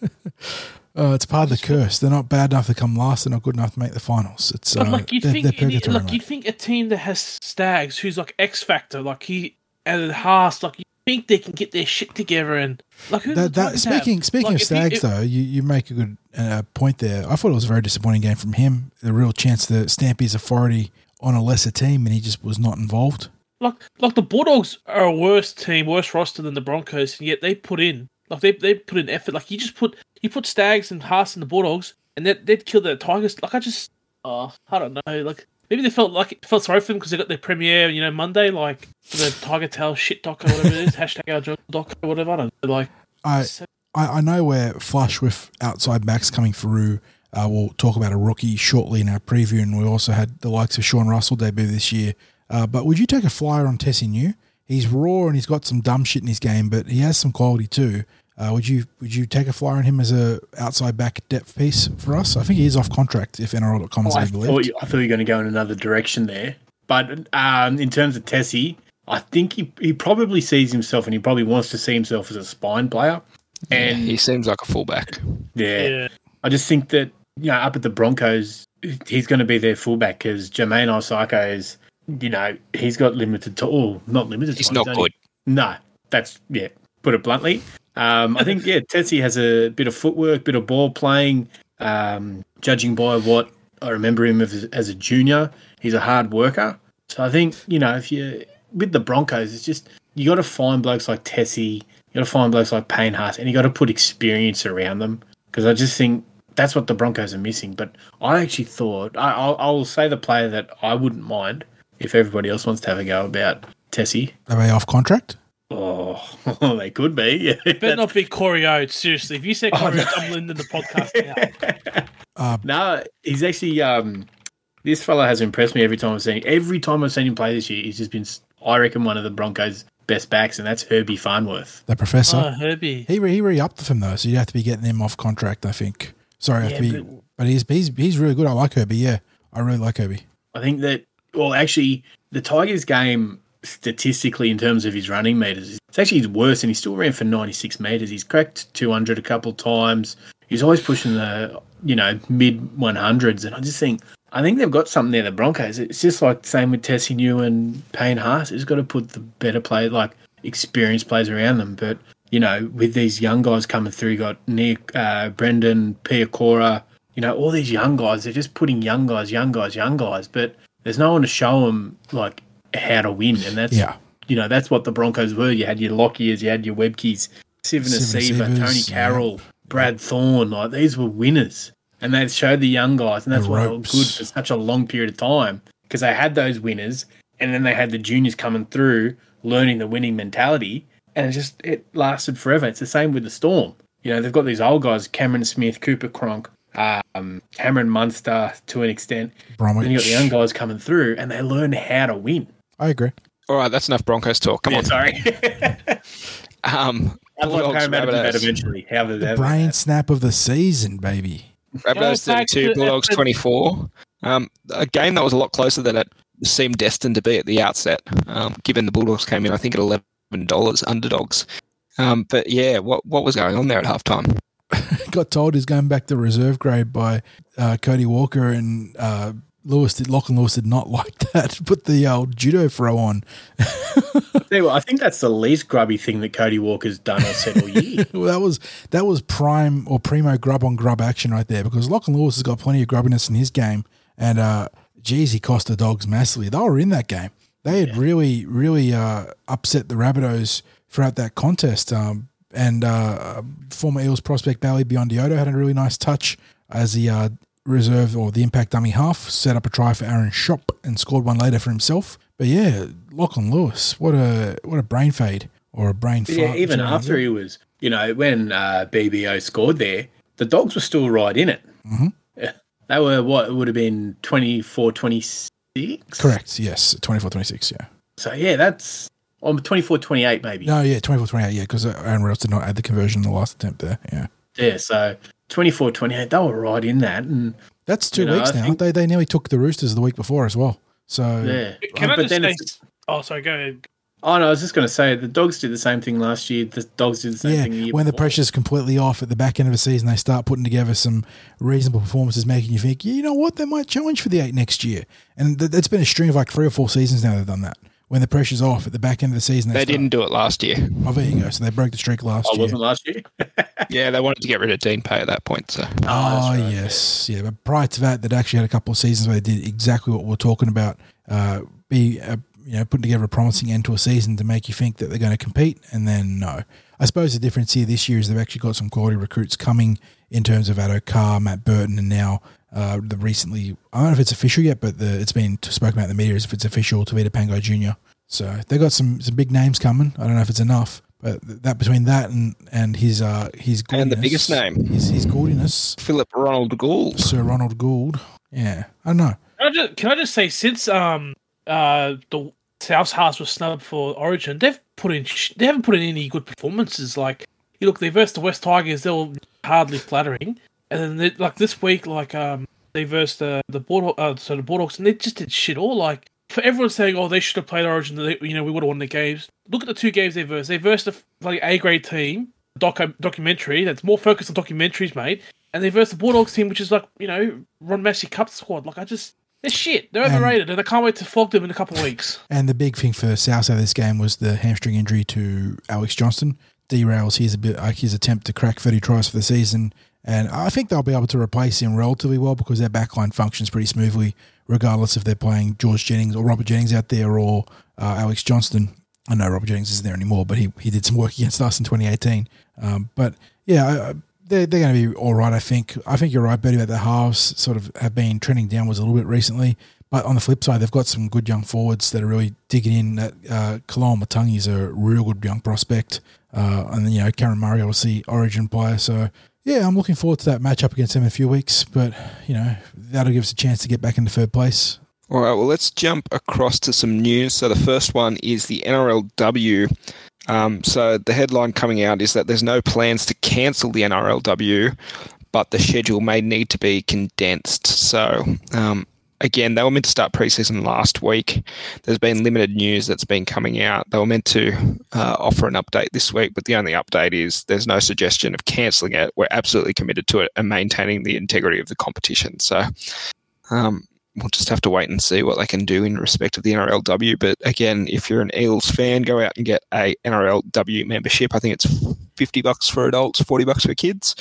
Uh, it's part of the curse. They're not bad enough to come last. They're not good enough to make the finals. It's But uh, like you'd they're, think, they're any, like mate. you'd think a team that has Stags, who's like X Factor, like he and Haas, like you think they can get their shit together and like who That, that, speaking speaking of Stags, though, you, you make a good uh, point there. I thought it was a very disappointing game from him. The real chance to stamp his authority on a lesser team, and he just was not involved. Like like the Bulldogs are a worse team, worse roster than the Broncos, and yet they put in like they they put in effort. Like you just put you put Stags and Haas and the Bulldogs, and they'd, they'd kill the Tigers. Like I just, oh, I don't know. Like maybe they felt like felt sorry for them because they got their premiere, you know, Monday, like the Tiger Tail shit doc or whatever it is, hashtag our doc or whatever. I don't know. Like I, so- I, I know we're flush with outside backs coming through. Uh, we'll talk about a rookie shortly in our preview, and we also had the likes of Sean Russell debut this year. Uh, but would you take a flyer on Tesi Niu? He's raw and he's got some dumb shit in his game, but he has some quality too. Uh, would you would you take a flyer on him as a outside back depth piece for us? I think he is off contract if NRL.com is Oh, I to thought believed. you, I thought you were going to go in another direction there. But um, in terms of Tesi, I think he, he probably sees himself and he probably wants to see himself as a spine player. And And he seems like a fullback. yeah, yeah, I just think that you know up at the Broncos, he's going to be their fullback because Jamayne Isaako is, you know, he's got limited to oh, not limited. He's time, not good. No, that's yeah. Put it bluntly. Um, I think yeah, Tesi has a bit of footwork, bit of ball playing. Um, judging by what I remember him as, as a junior, he's a hard worker. So I think you know if you with the Broncos, it's just you got to find blokes like Tesi, you got to find blokes like Payne Haas, and you got to put experience around them because I just think that's what the Broncos are missing. But I actually thought I, I'll, I'll say the player that I wouldn't mind if everybody else wants to have a go about Tesi. Are they off contract? Oh, they could be. Yeah, better not be Corey Oates. Seriously, if you said Oh, Corey no. Oates, I'm ending the podcast now. Uh, no, he's actually. Um, this fella has impressed me every time I've seen him. Every time I've seen him play this year, he's just been, I reckon, one of the Broncos' best backs, and that's Herbie Farnworth. the professor. Oh, Herbie. He re, he re upped with him though, so you'd have to be getting him off contract. I think. Sorry, I have to be, but, he's he's he's really good. I like Herbie. Yeah, I really like Herbie. I think that, well, actually, the Tigers game statistically in terms of his running meters, it's actually worse, and he still ran for 96 meters. He's cracked 200 a couple times. He's always pushing the, you know, mid 100s, and I just think, I think they've got something there, the Broncos. It's just like same with Tesi Niu and Payne Haas. It's got to put the better play, like experienced players around them. But, you know, with these young guys coming through, got Nick, uh, Brendan, Piakura, you know, all these young guys, they're just putting young guys, young guys, young guys, but there's no one to show them, like, how to win. And that's, Yeah, you know, that's what the Broncos were. You had your Lockyers, you had your Webckes, Sivan Asiva, Tonie Carroll, Brad Thorn. Like these were winners, and they showed the young guys, and that's The why they were good for such a long period of time because they had those winners, and then they had the juniors coming through, learning the winning mentality, and it just it lasted forever. It's the same with the Storm. You know, they've got these old guys: Cameron Smith, Cooper Cronk. Um, Cameron Munster to an extent. Bromwich. Then you got the young guys coming through, and they learn how to win. I agree. All right, that's enough Broncos talk. Come Yeah, on. sorry. Um, I'd like Parramatta to bet Rabbitohs. eventually. How did The that? brain snap of the season, baby. Rabbitohs Go 32, Bulldogs 24. Um, a game that was a lot closer than it seemed destined to be at the outset, um, given the Bulldogs came in, I think, at $11 underdogs. Um, but yeah, what what was going on there at halftime? Got told he's going back to reserve grade by uh, Cody Walker and uh, Lewis did Lachlan Lewis did not like that. Put the old judo throw on. What, I think that's the least grubby thing that Cody Walker's done or said all year. well, that was that was prime or primo grub on grub action right there because Lachlan Lewis has got plenty of grubbiness in his game, and uh, geez, he cost the dogs massively. They were in that game. They had really, really uh, upset the Rabbitohs throughout that contest. Um, and uh, former Eels prospect Bailey Biondi-Odo had a really nice touch as the uh, reserve or the impact dummy half set up a try for Aaron Shop and scored one later for himself. But yeah, Lachlan Lewis, what a what a brain fade or a brain But yeah, even after he was, you know, when uh, BBO scored there, the dogs were still right in it. Mhm. Yeah. They were what it would have been 24 26. correct, yes, 24-26, yeah. So yeah, that's on 24 28 maybe. No, yeah, 24-28, yeah, because Adam Reynolds did not add the conversion in the last attempt there. Yeah, Yeah, so 24 28, they were right in that. And that's two You know, weeks I now. think- They they nearly took the Roosters the week before as well. So yeah. Can I but just then say? it's, Oh, sorry. Go ahead. oh no, I was just going to say the dogs did the same thing last year. The dogs did the same yeah, thing the year when the before. pressure's completely off at the back end of a season, they start putting together some reasonable performances, making you think, yeah, you know what, they might challenge for the eight next year. And th- that's been a string of like three or four seasons now they've done that. When the pressure's off at the back end of the season, They start- didn't do it last year. Oh, there you go. So they broke the streak last year I year. wasn't last year. Yeah, they wanted to get rid of Dean Pay at that point. So Oh, that's right, yes, yeah. But prior to that, they'd actually had a couple of seasons where they did exactly what we're talking about. Uh, be uh, you know putting together a promising end to a season to make you think that they're going to compete, and then no. I suppose the difference here this year is they've actually got some quality recruits coming in terms of Addo Carr, Matt Burton, and now uh, the recently I don't know if it's official yet, but the, it's been spoken about in the media as if it's official. Tevita Pangai Jr. So they got some some big names coming. I don't know if it's enough. But that between that and and his uh his And the biggest name. his his gaudiness, Philip Ronald Gould. Sir Ronald Gould. Yeah, I don't know. Can I just, can I just say, since um uh the South Halves was snubbed for Origin, they've put in they haven't put in any good performances. Like you look, they versed the West Tigers, they were hardly flattering, and then they, like this week, like um they versed the the Board uh, so the Bulldogs, and they just did shit all. Like for everyone saying, oh, they should have played Origin, they, you know, we would have won the games. Look at the two games they versed. They versed a like A grade team, docu- documentary that's more focused on documentaries, mate. And they versed the Bulldogs team, which is like you know Ron Massey Cup squad. Like I just they're shit. They're overrated, and I can't wait to flog them in a couple of weeks. And the big thing for South out of this game was the hamstring injury to Alex Johnston. Derails his, bit, his attempt to crack 30 tries for the season. And I think they'll be able to replace him relatively well because their backline functions pretty smoothly, regardless if they're playing George Jennings or Robert Jennings out there or uh, Alex Johnston. I know Robert Jennings isn't there anymore, but he, he did some work against us in 2018. Um, but yeah, they're, they're going to be all right, I think. I think you're right, Bertie, about the halves sort of have been trending downwards a little bit recently. But on the flip side, they've got some good young forwards that are really digging in. That uh, Kalon Matangi is a real good young prospect. Uh, and then, you know, Cam Murray, obviously, origin player. So, yeah, I'm looking forward to that matchup against them in a few weeks. But, you know, that'll give us a chance to get back into third place. All right, well, let's jump across to some news. So the first one is the NRLW. Um, so the headline coming out is that there's no plans to cancel the NRLW, but the schedule may need to be condensed. So um, again, they were meant to start preseason last week. There's been limited news that's been coming out. They were meant to uh, offer an update this week, but the only update is there's no suggestion of cancelling it. We're absolutely committed to it and maintaining the integrity of the competition. So. Um, we'll just have to wait and see what they can do in respect of the NRLW. But again, if you're an Eels fan, go out and get a NRLW membership. I think it's fifty bucks for adults, forty bucks for kids.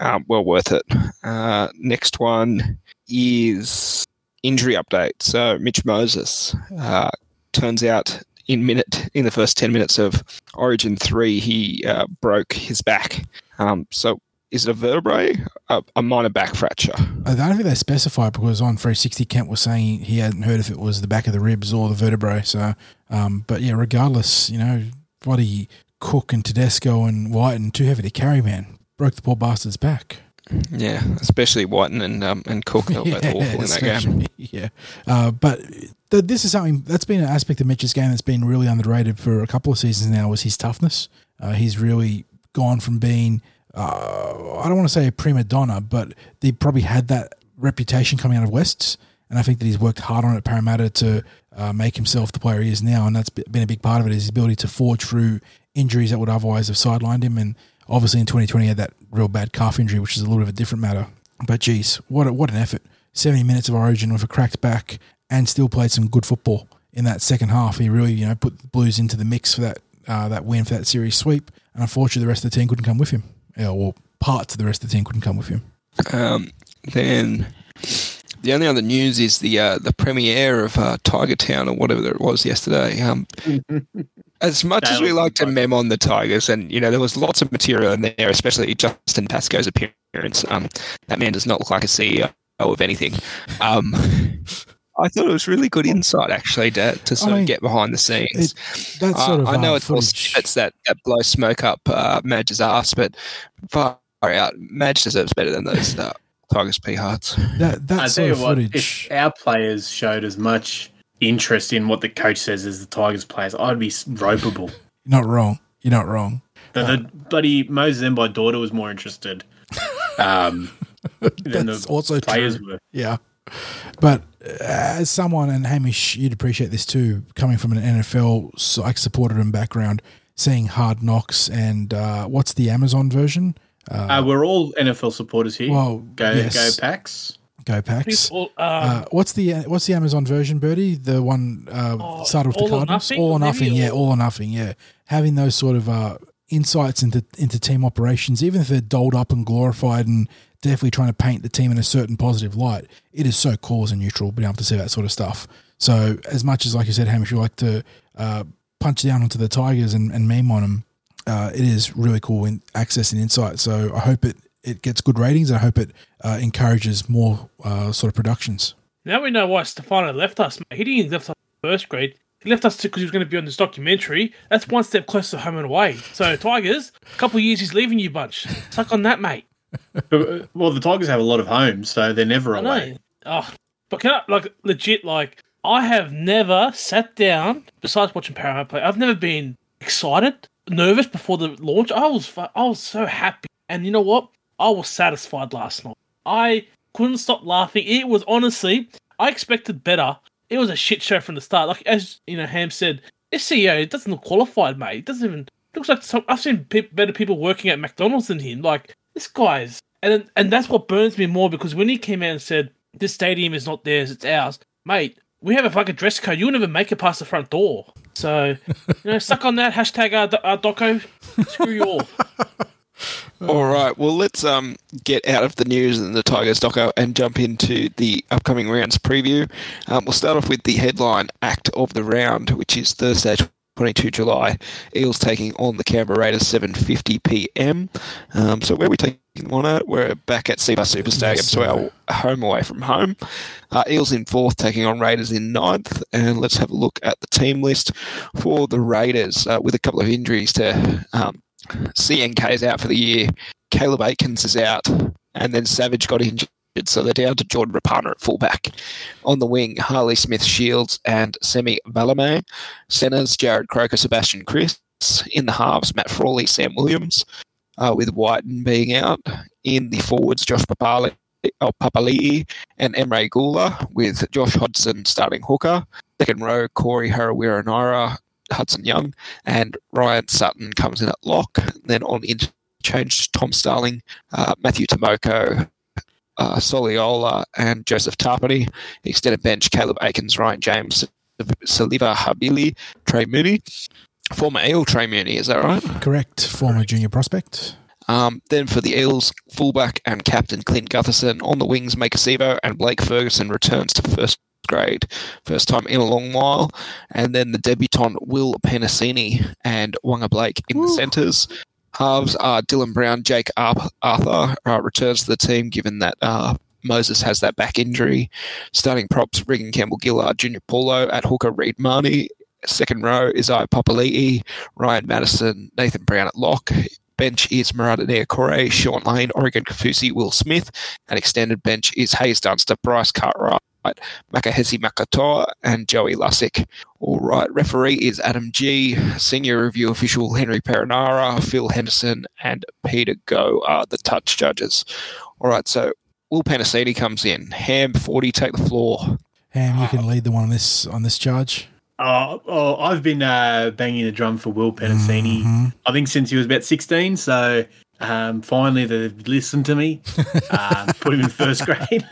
Um, well worth it. Uh, next one is injury update. So Mitch Moses uh, turns out in minute in the first ten minutes of Origin three, he uh, broke his back. Um, so is it a vertebrae? A, a minor back fracture. I don't think they specified because on 360 Kent was saying he hadn't heard if it was the back of the ribs or the vertebrae. So, um, but yeah, regardless, you know, bloody Cook and Tedesco and White and too heavy to carry, man, broke the poor bastard's back. Yeah, especially Wighton and um, and Cook. They were both awful in that game. Yeah, uh, but th- this is something that's been an aspect of Mitch's game that's been really underrated for a couple of seasons now. Was his toughness? Uh, he's really gone from being uh, I don't want to say a prima donna, but they probably had that reputation coming out of Wests, and I think that he's worked hard on it at Parramatta to uh, make himself the player he is now, and that's been a big part of it is his ability to forge through injuries that would otherwise have sidelined him, and obviously in 2020 he had that real bad calf injury, which is a little bit of a different matter. But geez, what a, what an effort! 70 minutes of Origin with a cracked back and still played some good football in that second half. He really, you know, put the Blues into the mix for that uh, that win for that series sweep. And unfortunately, the rest of the team couldn't come with him. Yeah, well, parts of the rest of the team couldn't come with him. Um, then the only other news is the uh, the premiere of uh, Tiger Town or whatever it was yesterday. Um, as much as we like to mem on the Tigers, and you know there was lots of material in there, especially Justin Pascoe's appearance. Um, that man does not look like a CEO of anything. Um, I thought it was really good insight, actually, to, to sort I mean, of get behind the scenes. It, that's sort Uh, of I know it's all footage. snippets that, that blow smoke up uh, Madge's ass, but far out, Madge deserves better than those uh, Tigers P hearts. that that I sort tell you of what, footage. if our players showed as much interest in what the coach says as the Tigers players, I'd be ropeable. You're not wrong. You're not wrong. The, the bloody Moses and my daughter was more interested um, than That's the also players true. were. Yeah. But uh, as someone, and Hamish, you'd appreciate this too, coming from an NFL like supported and background, seeing Hard Knocks and uh, what's the Amazon version? Uh, we're all NFL supporters here. Well, go yes. go Packs. Go Packs. People, um, Uh, what's the what's the Amazon version, Birdie? The one uh, Oh, started with the All or Cardinals. Nothing, all or nothing, yeah, all or nothing, yeah. Having those sort of uh, insights into into team operations, even if they're dolled up and glorified, and definitely trying to paint the team in a certain positive light, it is so cool as a neutral being able to see that sort of stuff. So, as much as like you said, Hamish, you like to uh, punch down onto the Tigers and, and meme on them, uh, it is really cool in access and insight. So, I hope it it gets good ratings. I hope it uh, encourages more uh, sort of productions. Now we know why Stefano left us. Mate. He didn't left us first grade. He left us to because he was going to be on this documentary. That's one step closer to home and away. So Tigers, a couple of years he's leaving you bunch. Suck on that, mate. Uh, Well, the Tigers have a lot of homes, so they're never I away. know. Oh, but can I like legit like I have never sat down besides watching Parramatta play. I've never been excited, nervous before the launch. I was I was so happy, and you know what? I was satisfied last night. I couldn't stop laughing. It was honestly, I expected better. It was a shit show from the start. Like as you know, Ham said, this CEO doesn't look qualified, mate. It doesn't even looks like some, I've seen pe- better people working at McDonald's than him. Like this guy's, and and that's what burns me more because when he came out and said this stadium is not theirs, it's ours, mate. We have a fucking dress code. You'll never make it past the front door. So, you know, suck on that hashtag uh, uh, doco. Screw you all. All right. Well, let's um get out of the news and the Tigers doco and jump into the upcoming rounds preview. Um, we'll start off with the headline act of the round, which is Thursday, 22 July. Eels taking on the Canberra Raiders, 7:50 p.m. Um, so where are we taking on it? We're back at Cbus Super Stadium, so our home away from home. Uh, Eels in fourth, taking on Raiders in ninth. And let's have a look at the team list for the Raiders uh, with a couple of injuries to um, CNK is out for the year. Caleb Aikins is out, and then Savage got injured, so they're down to Jordan Rapana at fullback. On the wing, Harley Smith Shields and Semi Valemei. Centers, Jarrod Croker, Sebastian Kris. In the halves, Matt Frawley, Sam Williams, uh, with Wighton being out. In the forwards, Josh Papali, oh, Papali'i and Emre Guler, with Josh Hodgson starting hooker. Second row, Corey Harawira-Naera, Hudson Young, and Ryan Sutton comes in at lock. Then on interchange, Tom Starling, uh, Matthew Timoko, uh, Soliola, and Joseph Tapine. Extended bench, Caleb Aikins, Ryan James, Siliva Havili, Trey Mooney. Former Eel Trey Mooney, is that right? Correct. Former junior prospect. Um, then for the Eels, fullback and captain Clint Gutherson. On the wings, Maika Sivo and Blake Ferguson returns to first grade, first time in a long while. And then the debutant Will Penisini and Waqa Blake in the centres. Halves are Dylan Brown, Jake Arthur uh, returns to the team given that uh, Moses has that back injury. Starting props, Reagan Campbell-Gillard, Junior Paulo at hooker, Reed Mahoney. Second row is I Papali'i, Ryan Matterson, Nathan Brown at lock. Bench is Marata Niukore, Shaun Lane, Oregon Kaufusi, Will Smith. And extended bench is Haze Dunster, Bryce Cartwright, Makahesi Makatoa, and Joey Lussick. All right, referee is Adam Gee. Senior review official Henry Perenara, Phil Henderson, and Peter Gough are the touch judges. All right, so Will Penisini comes in. Ham 40, take the floor. Ham, you can lead the one on this on this charge. Oh, oh, I've been uh, banging the drum for Will Penisini. Mhm. I think since he was about 16. So Um, finally, they've listened to me. um, put him in first grade.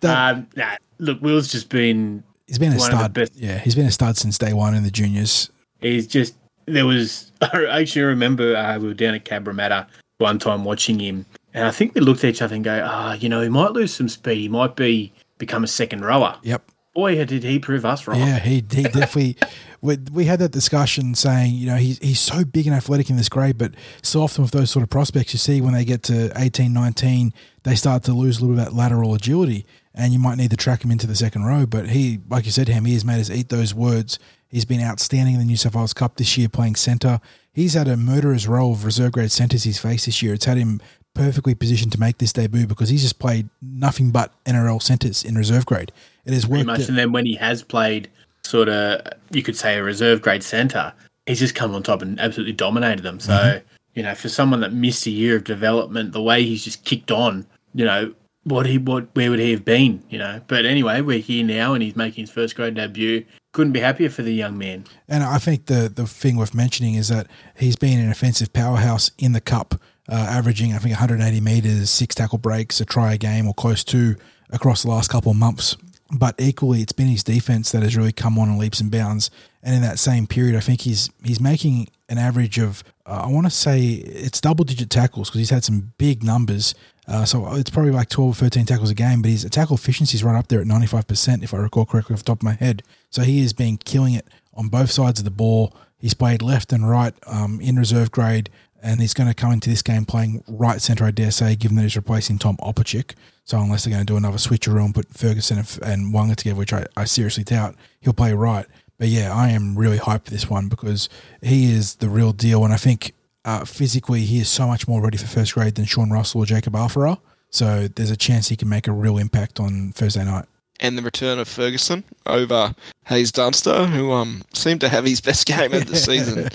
That- um, nah, look, Will's just been. He's been a stud. best- Yeah, he's been a stud since day one in the juniors. He's just. There was. I actually remember uh, we were down at Cabramatta one time watching him, and I think we looked at each other and go, "Ah, you know, he might lose some speed. He might be become a second rower." Yep. Boy, did he prove us right. Yeah, he, he definitely. We, we had that discussion saying, you know, he's, he's so big and athletic in this grade, but so often with those sort of prospects, you see when they get to 18, 19, they start to lose a little bit of that lateral agility, and you might need to track him into the second row. But he, like you said, him, he has made us eat those words. He's been outstanding in the New South Wales Cup this year, playing centre. He's had a murderer's role of reserve grade centres he's faced this year. It's had him perfectly positioned to make this debut because he's just played nothing but NRL centres in reserve grade. It has pretty worked. much. And then when he has played sort of, you could say a reserve grade centre, he's just come on top and absolutely dominated them. So, Mm-hmm. you know, for someone that missed a year of development, the way he's just kicked on, you know, what he what where would he have been, you know? But anyway, we're here now and he's making his first grade debut. Couldn't be happier for the young man. And I think the the thing worth mentioning is that he's been an offensive powerhouse in the cup, uh, averaging I think 180 meters, six tackle breaks, a try a game or close to across the last couple of months. But equally, it's been his defense that has really come on in leaps and bounds. And in that same period, I think he's he's making an average of uh, I want to say it's double digit tackles because he's had some big numbers. Uh, so it's probably like 12 or 13 tackles a game, but his tackle efficiency is right up there at 95%, if I recall correctly off the top of my head. So he has been killing it on both sides of the ball. He's played left and right um, in reserve grade, and he's going to come into this game playing right centre, I dare say, given that he's replacing Tom Opacic. So unless they're going to do another switcheroo and put Ferguson and, and Waqa together, which I, I seriously doubt, he'll play right. But yeah, I am really hyped for this one because he is the real deal, and I think uh, physically he is so much more ready for first grade than Sean Russell or Jacob Alpha are. So there's a chance he can make a real impact on Thursday night. and the return of Ferguson over Haze Dunster, who um seemed to have his best game of the season.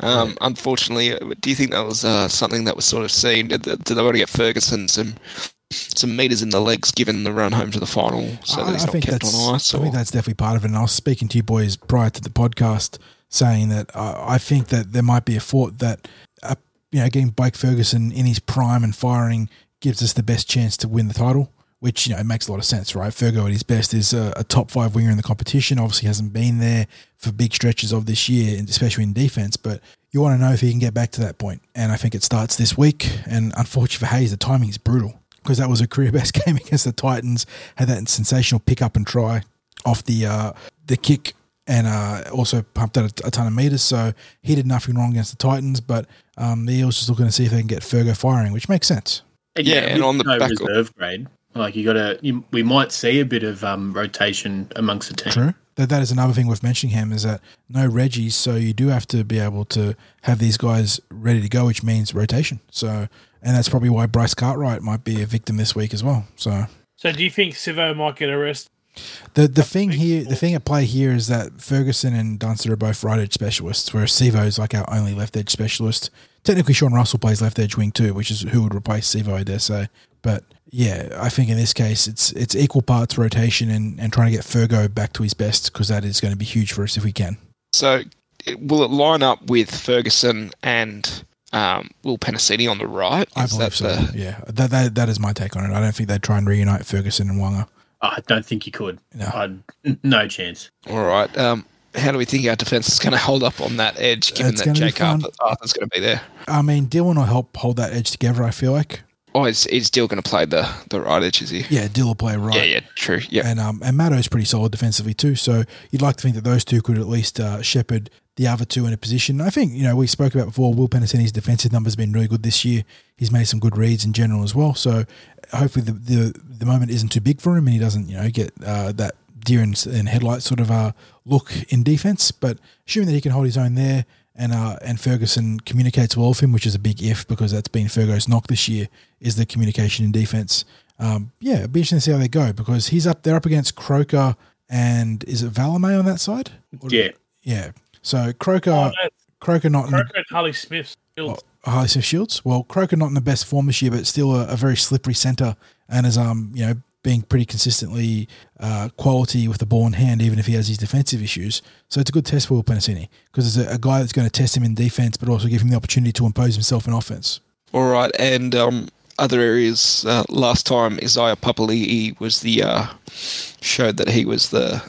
Um, unfortunately, do you think that was uh, something that was sort of seen? Did, did they want to get Ferguson some some meters in the legs, given the run home to the final, so that he's not kept that's on ice? I think that's definitely part of it. And I was speaking to you boys prior to the podcast, saying that uh, I think that there might be a thought that uh, you know getting Blake Ferguson in his prime and firing gives us the best chance to win the title. Which you know it makes a lot of sense, right? Fergo at his best is a, a top five winger in the competition. Obviously, hasn't been there for big stretches of this year, especially in defense. But you want to know if he can get back to that point, and I think it starts this week. And unfortunately for Haze, the timing is brutal because that was a career best game against the Titans. Had that sensational pick up and try off the uh, the kick, and uh, also pumped out a, a ton of meters. So he did nothing wrong against the Titans, but um, the Eels just looking to see if they can get Fergo firing, which makes sense. Yeah, and on the no back of- grade, like you got to, we might see a bit of um, rotation amongst the team. True. That that is another thing worth mentioning. Him is that no Reggie, so you do have to be able to have these guys ready to go, which means rotation. So, and that's probably why Bryce Cartwright might be a victim this week as well. So. So do you think Sivo might get arrested? The the thing here, the thing at play here is that Ferguson and Dunster are both right edge specialists, whereas Sivo is like our only left edge specialist. Technically, Sean Russell plays left edge wing too, which is who would replace Sivo, I dare say. But yeah, I think in this case, it's it's equal parts rotation and, and trying to get Fergo back to his best because that is going to be huge for us if we can. So, will it line up with Ferguson and um, Will Penisini on the right? I believe that so. the- Yeah, that, that that is my take on it. I don't think they'd try and reunite Ferguson and Waqa. I don't think you could. No. I'd, no chance. All right. Um, how do we think our defense is going to hold up on that edge, given It's that gonna Jake fun. Arthur, Arthur's going to be there? I mean, Dylan will help hold that edge together. I feel like. Oh, he's, he's still going to play the, the right edge, is he? Yeah, Dill will play right. Yeah, yeah, true. Yeah. And um, and Matto's pretty solid defensively too. So you'd like to think that those two could at least uh, shepherd the other two in a position. I think you know we spoke about before. Will Penisini's defensive numbers have been really good this year. He's made some good reads in general as well. So hopefully the the, the moment isn't too big for him and he doesn't you know get uh, that deer in, in headlights sort of uh, look in defense. But assuming that he can hold his own there. And uh, and Ferguson communicates well with him, which is a big if because that's been Fergo's knock this year is the communication in defense um, yeah, it'd be interesting to see how they go because he's up. They're up against Croker and is it Valame on that side? Or- Yeah. yeah. So Croker, Oh, no, Croker not in Croker and Harley Smith. Still, oh, Harley Smith Shields. Well, Croker not in the best form this year, but still a, a very slippery centre and is um you know being pretty consistently uh, quality with the ball in hand, even if he has his defensive issues. So it's a good test for Will Penisini because it's a, a guy that's going to test him in defense, but also give him the opportunity to impose himself in offense. All right, and um, other areas. Uh, last time Isaiah Papali'i was the uh, showed that he was the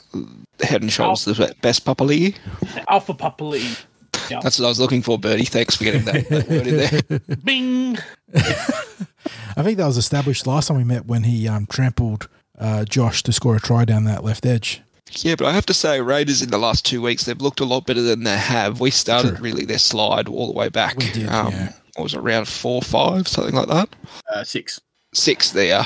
head and shoulders the best Papali'i. Alpha Papali. Yeah. That's what I was looking for, Bertie. Thanks for getting that, that word in there. Bing. I think that was established last time we met when he um, trampled uh, Josh to score a try down that left edge. Yeah, but I have to say, Raiders in the last two weeks they've looked a lot better than they have. We started True. really their slide all the way back. We did, um, yeah. What was it, around four, five, something like that? Uh, six. six there.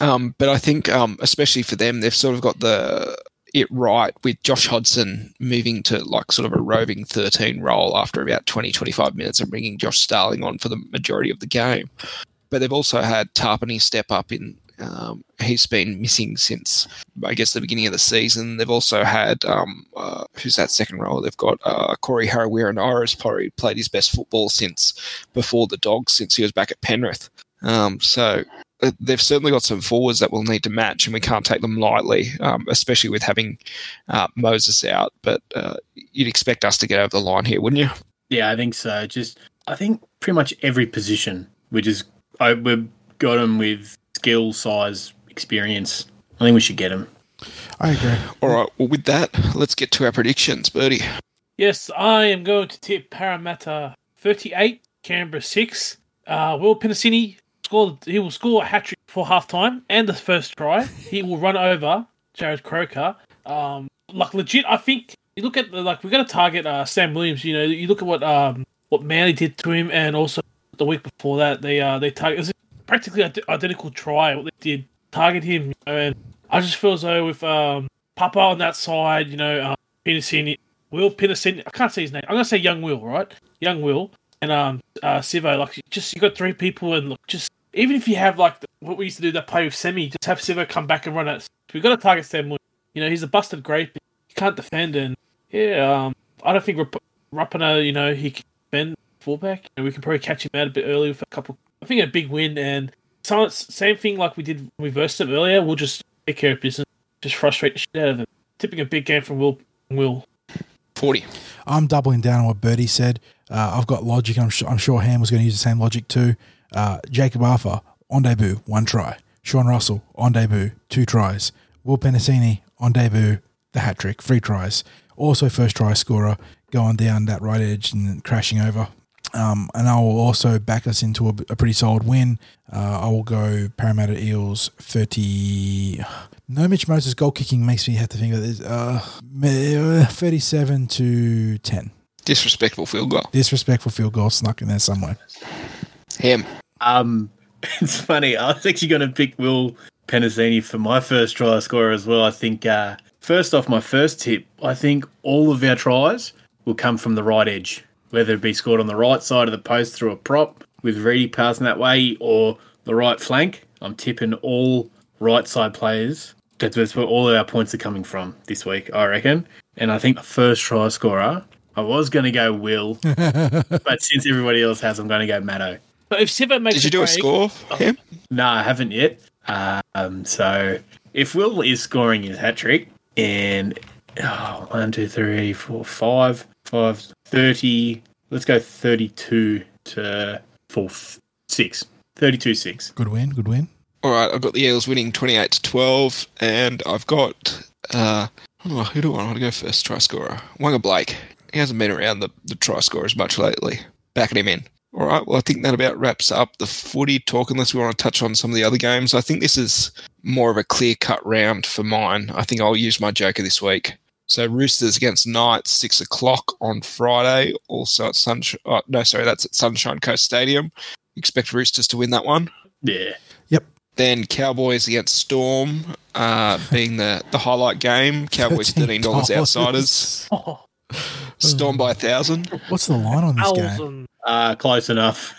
Um, but I think, um, especially for them, they've sort of got the it right with Josh Hodgson moving to like sort of a roving 13 role after about 20, 25 minutes and bringing Josh Starling on for the majority of the game. But they've also had Tapine step up in. Um, he's been missing since, I guess, the beginning of the season. They've also had um, uh, who's that second role? They've got uh, Corey Harawira and Iris probably played his best football since before the Dogs, since he was back at Penrith. Um, so they've certainly got some forwards that will need to match, and we can't take them lightly, um, especially with having uh, Moses out. But uh, you'd expect us to get over the line here, wouldn't you? Yeah, I think so. Just I think pretty much every position we just I, we've got them with skill, size, experience. I think we should get them. I agree. All right. Well, with that, let's get to our predictions, Bertie. Yes, I am going to tip Parramatta 38, Canberra 6. Uh, Will Penisini score. He will score a hat trick for half time and the first try. He will run over Jarrod Croker. Um, like legit, I think you look at the like we're going to target uh, Sam Williams. You know, you look at what um what Manly did to him, and also the week before that they uh they target practically ide- identical try what they did target him. You know, and I just feel as though with um Papa on that side, you know, uh, Penisini, Will Penisini, I can't say his name. I'm gonna say Young Will, right? Young Will and um uh Sivo. Like just you got three people and look, just even if you have like the, what we used to do that play with Semi, just have Sivo come back and run it. We've got to target Sam You know, he's a busted grape. He can't defend, and yeah, um, I don't think Rap- Rapana, you know, he can defend fullback, and we can probably catch him out a bit early with a couple. I think a big win, and some, same thing like we did when we versed them earlier. We'll just take care of business, just frustrate the shit out of them. Tipping a big game from Will. Will. 40. I'm doubling down on what Bertie said. Uh, I've got logic. I'm sure, I'm sure Ham was going to use the same logic too. Uh, Jacob Arthur on debut, one try. Sean Russell on debut, two tries. Will Penisini on debut, the hat trick, three tries. Also first try scorer, going down that right edge and crashing over. Um, and I will also back us into a, a pretty solid win. Uh, I will go Parramatta Eels 30. No Mitch Moses goal kicking makes me have to think of this. Uh, 37 to 10. Disrespectful field goal. Disrespectful field goal snuck in there somewhere. Him. Um, it's funny. I was actually going to pick Will Penisini for my first try scorer as well. I think uh, first off, my first tip. I think all of our tries will come from the right edge, whether it be scored on the right side of the post through a prop with Reedy passing that way, or the right flank. I'm tipping all right side players. That's where all of our points are coming from this week, I reckon. And I think the first try scorer, I was going to go Will, but since everybody else has, I'm going to go Matto. But if Sivo makes Did you do a break- score? Him? No, I haven't yet. Um, so if Will is scoring his hat trick and oh, one, two, three, four, five, five, 30, let's go 32 to four, six. 32 6. Good win, good win. All right, I've got the Eels winning 28 to 12, and I've got. Uh, oh, who do I want to go first? Try scorer. Waqa Blake. He hasn't been around the, the try scorers much lately. Backing him in. All right, well, I think that about wraps up the footy talk, unless we want to touch on some of the other games. I think this is more of a clear cut round for mine. I think I'll use my joker this week. So Roosters against Knights, six o'clock on Friday. Also at Sunshine. Oh, no, sorry, that's at Sunshine Coast Stadium. Expect Roosters to win that one. Yeah. Yep. Then Cowboys against Storm, uh, being the, the highlight game. Cowboys thirteen dollars outsiders. Oh, Storm by a thousand. What's the line on this game? Uh, close enough.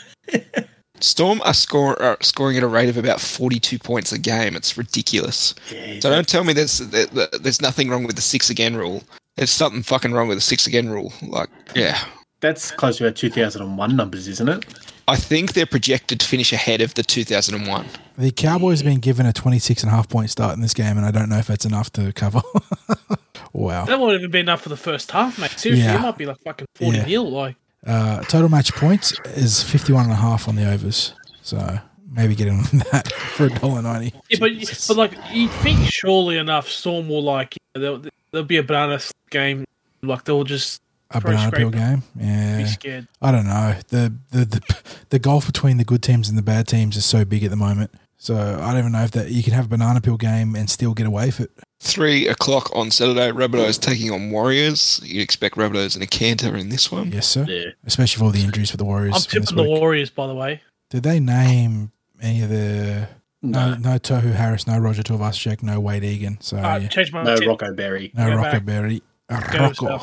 Storm are, score, are scoring at a rate of about forty two points a game. It's ridiculous. Yeah, So don't tell me there's there, there- there's nothing wrong with the six again rule. There's something fucking wrong with the six again rule. Like, yeah. that's close to our 2001 numbers, isn't it? I think they're projected to finish ahead of the 2001. The Cowboys have been given a 26 and a half point start in this game, and I don't know if that's enough to cover. wow. That wouldn't even be enough for the first half, mate. Seriously, Yeah. it might be like fucking 40 Yeah. nil. Like, Uh, total match points is 51 and a half on the overs. So maybe get in on that for a dollar ninety. Yeah, but but like you think surely enough, Storm will like you know, there'll, there'll be a banana game. Like they'll just A banana peel game. be Yeah. scared. I don't know. The, the the the gulf between the good teams and the bad teams is so big at the moment. So I don't even know if that you can have a banana peel game and still get away with it. Three o'clock on Saturday, Rabbitohs taking on Warriors. You'd expect Rabbitohs and a canter in this one. Yes, sir. Yeah. Especially for all the injuries for the Warriors. I'm tipping the week. Warriors, by the way. Did they name any of the no No, no Tohu Harris, no Roger Tuivasa-Sheck, no Wade Egan. So Uh, yeah. Change my no tip. Rocco Berry. no go Rocco back. Berry. Go Rocco.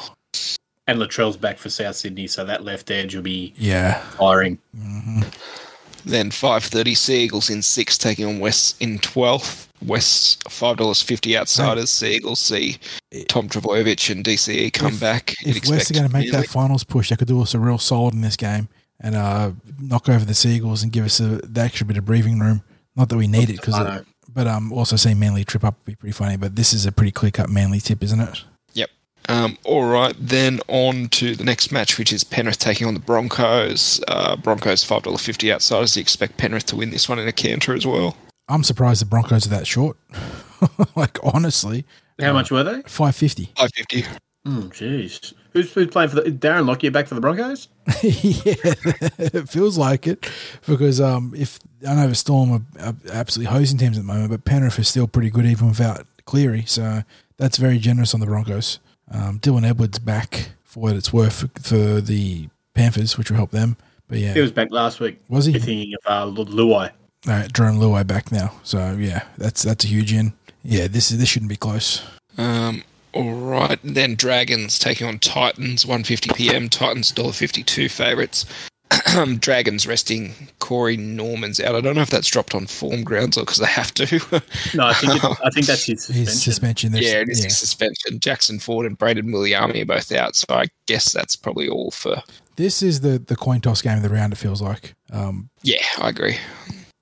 And Latrell's back for South Sydney, so that left edge will be Yeah. firing. hmm Then five thirty, Seagulls in six, taking on West in twelfth. West five dollars fifty outsiders. Seagulls see Tom Trbojevic and DCE come If- back. If West are going to make Manly. that finals push, they could do us a real solid in this game and uh, knock over the Seagulls and give us a, the extra bit of breathing room. Not that we need it, because I know. but um, also seeing Manly trip up would be pretty funny. But this is a pretty clear cut Manly tip, isn't it? Um, all right, then on to the next match, which is Penrith taking on the Broncos. Uh, Broncos five dollar fifty outsiders. You expect Penrith to win this one in a canter as well. I'm surprised the Broncos are that short. like honestly, How much were they? five fifty. Five fifty. Hmm, jeez. Who's, who's playing for the Darren Lockyer back for the Broncos? yeah, it feels like it because um, if I know the Storm are, are absolutely hosing teams at the moment, but Penrith is still pretty good even without Cleary, so that's very generous on the Broncos. Um, Dylan Edwards back for what it's worth for, for the Panthers, which will help them. But yeah, He was back last week. was he? You're thinking of uh, Lu- Luai. Uh, Jarome Luai back now, so yeah, that's that's a huge in. Yeah, this is this shouldn't be close. Um, all right, then Dragons taking on Titans. One fifty PM. Titans dollar fifty two favourites. Dragons resting Corey Norman's out. I don't know if that's dropped on form grounds or because they have to. No, I think it, I think that's his suspension. His suspension. yeah, it is his suspension. Jackson Ford and Brayden Wiliame are both out, so I guess that's probably all for. This is the the coin toss game of the round. It feels like. Um, Yeah, I agree.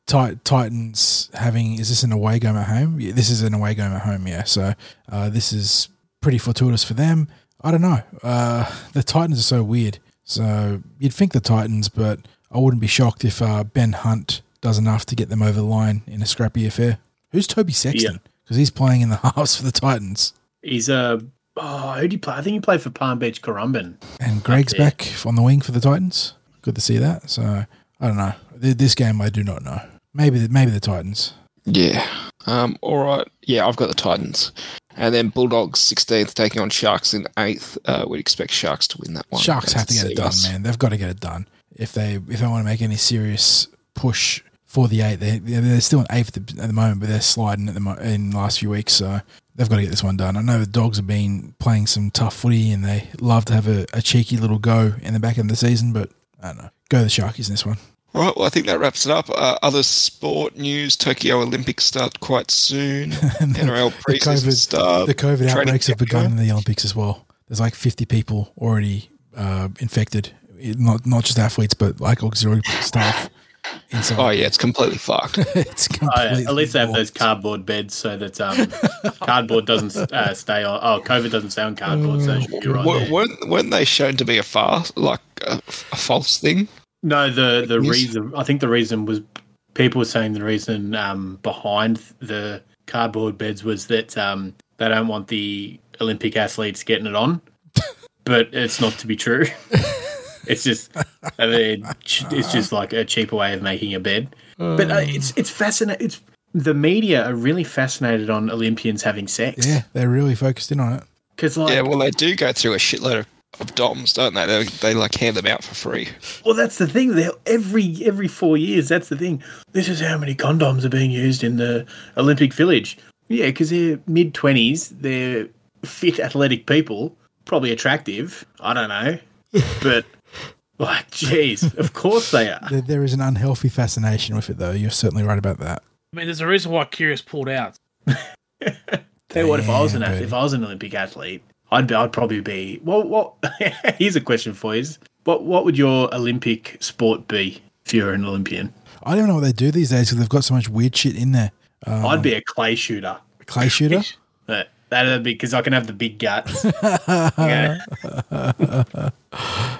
Tit- Titans having is this an away game at home? Yeah, this is an away game at home. Yeah, so uh, this is pretty fortuitous for them. I don't know. Uh, the Titans are so weird. So you'd think the Titans, but I wouldn't be shocked if uh, Ben Hunt does enough to get them over the line in a scrappy affair. Who's Toby Sexton? Because he's playing in the halves for the Titans, He's a. Oh, who do you play? I think he played for Palm Beach Currumbin. and Greg's Yeah. back on the wing for the Titans. Good to see that. So I don't know. This game I do not know. Maybe the, maybe the Titans. Yeah. Um. All right. Yeah, I've got the Titans, and then Bulldogs sixteenth taking on Sharks in eighth. Uh, we'd expect Sharks to win that one. Sharks have to get it done, Seagulls. man. They've got to get it done if they if they want to make any serious push for the eight. They they're still in eighth at the, at the moment, but they're sliding at the mo- in the last few weeks. So they've got to get this one done. I know the Dogs have been playing some tough footy and they love to have a, a cheeky little go in the back end of the season, but I don't know. Go the Sharkies in this one. All right. Well, I think that wraps it up. Uh, other sport news: Tokyo Olympics start quite soon. NRL the preseason COVID, start. the COVID outbreaks have camp begun in the Olympics as well. There's like 50 people already uh, infected, not not just athletes, but like auxiliary staff. Inside. Oh yeah, it's completely fucked. it's Oh, yeah. At least they have those cardboard beds so that um, cardboard doesn't uh, stay on. Oh, COVID doesn't stay on cardboard, so it should be right Wer- there. weren't, weren't they shown to be a farce, like a, a false thing? No, the the Yes. reason I think the reason was people were saying the reason um, behind the cardboard beds was that um, they don't want the Olympic athletes getting it on, but it's not to be true. it's just I mean, it's just like a cheaper way of making a bed. But uh, it's it's fascinating. It's the media are really fascinated on Olympians having sex. Yeah, they're really focused in on it. because like yeah, well, they do go through a shitload of, of DOMs, don't they? they? They like hand them out for free. Well, that's the thing. They're, every every four years, that's the thing. This is how many condoms are being used in the Olympic Village. Yeah, because they're mid twenties. They're fit, athletic people, probably attractive. I don't know, but like, geez, of course they are. There, there is an unhealthy fascination with it, though. You're certainly right about that. I mean, there's a reason why Curious pulled out. Tell you what, if I was an Damn, ath- if I was an Olympic athlete, I'd be, I'd probably be. Well, what? here's a question for you: What what would your Olympic sport be if you're an Olympian? I don't know what they do these days because they've got so much weird shit in there. Um, I'd be a clay shooter. clay shooter. Uh, That'd be because I can have the big guts. yeah. Uh,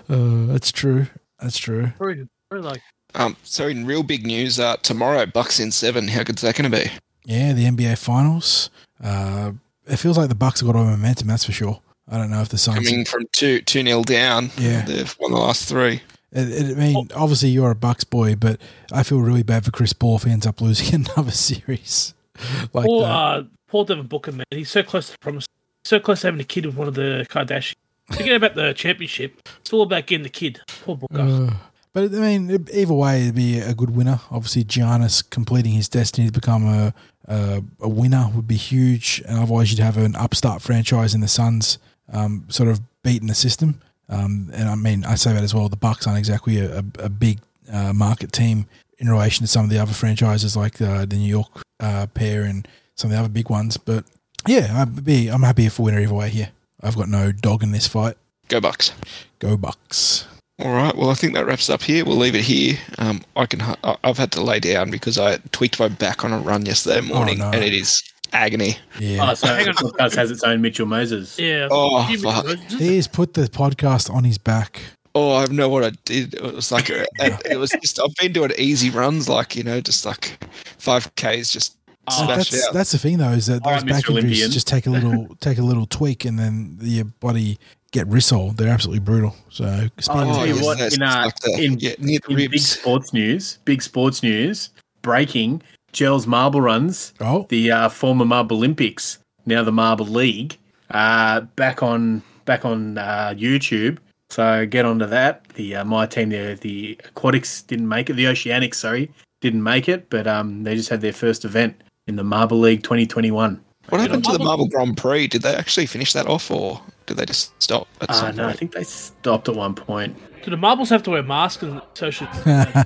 that's true. That's true. Very, very like Um, so in real big news, uh, tomorrow Bucks in seven. How good's that going to be? Yeah, the NBA Finals. Uh, it feels like the Bucks have got all momentum. That's for sure. I don't know if the Suns. Coming from two two nil down. Yeah. they've won the last three. It, it, I mean, obviously you're a Bucks boy, but I feel really bad for Chris Paul if he ends up losing another series like poor, that. uh, poor Devin Booker, man. He's so close to promise. So close to having a kid with one of the Kardashians. Forget about the championship. It's all about getting the kid. Poor Booker. Uh, but I mean, either way, it'd be a good winner. Obviously, Giannis completing his destiny to become a a, a winner would be huge, and otherwise you'd have an upstart franchise in the Suns, um, sort of beating the system. Um, and I mean, I say that as well. The Bucks aren't exactly a, a, a big uh, market team in relation to some of the other franchises like uh, the New York uh, pair and some of the other big ones. But yeah, I'd be, I'm happy for a winner either way here. I've got no dog in this fight. Go Bucks. Go Bucks. All right. Well, I think that wraps up here. We'll leave it here. Um, I can. I- I've had to lay down because I tweaked my back on a run yesterday morning, no. and it is agony. Yeah. Oh, so Hang the on. podcast has its own Mitchell Moses. Yeah. Oh, Jimmy fuck. Moses. He has put the podcast on his back. Oh, I know what I did. It was like a, it was just. I've been doing easy runs, like you know, just like five k's, just Oh, smashed that's out. that's the thing though is that those right, back injuries just take a little take a little tweak and then your body get risol. They're absolutely brutal. So Oh, I'll tell you what, in, uh, in, yeah, near the in big sports news, big sports news, breaking, Jelle's Marble Runs, oh the uh, former Marble Olympics, now the Marble League, uh, back on back on uh, YouTube. So get onto that. The uh, my team, the the Aquatics didn't make it. The Oceanics, sorry, didn't make it, but um, they just had their first event in the Marble League 2021. What happened to the Marble- Marble Grand Prix? Did they actually finish that off, or did they just stop at Uh, some no, I think they stopped at one point. Do the marbles have to wear masks and social? I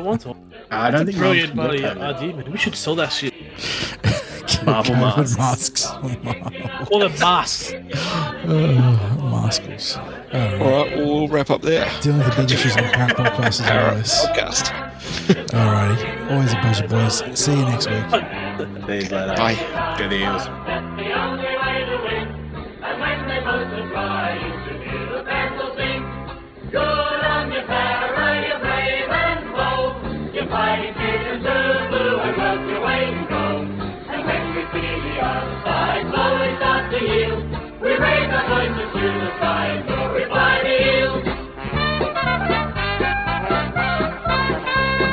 want to. I don't think Brilliant Marbles bloody can idea, man. We should sell that shit. Marble COVID masks. masks. Call them masks. uh, maskers. All right. All right, we'll wrap up there. Dealing with the big issues on the current podcast as Our always. podcast. Alrighty. Always a pleasure, boys. See you next week. See you later. Bye. Go the Eels when they most apply, you should the vessel sing. Good on your para, you brave and bold. You're fighting kittens to blue and work your way and go. And when we see the outside slowly start to yield, we raise our voices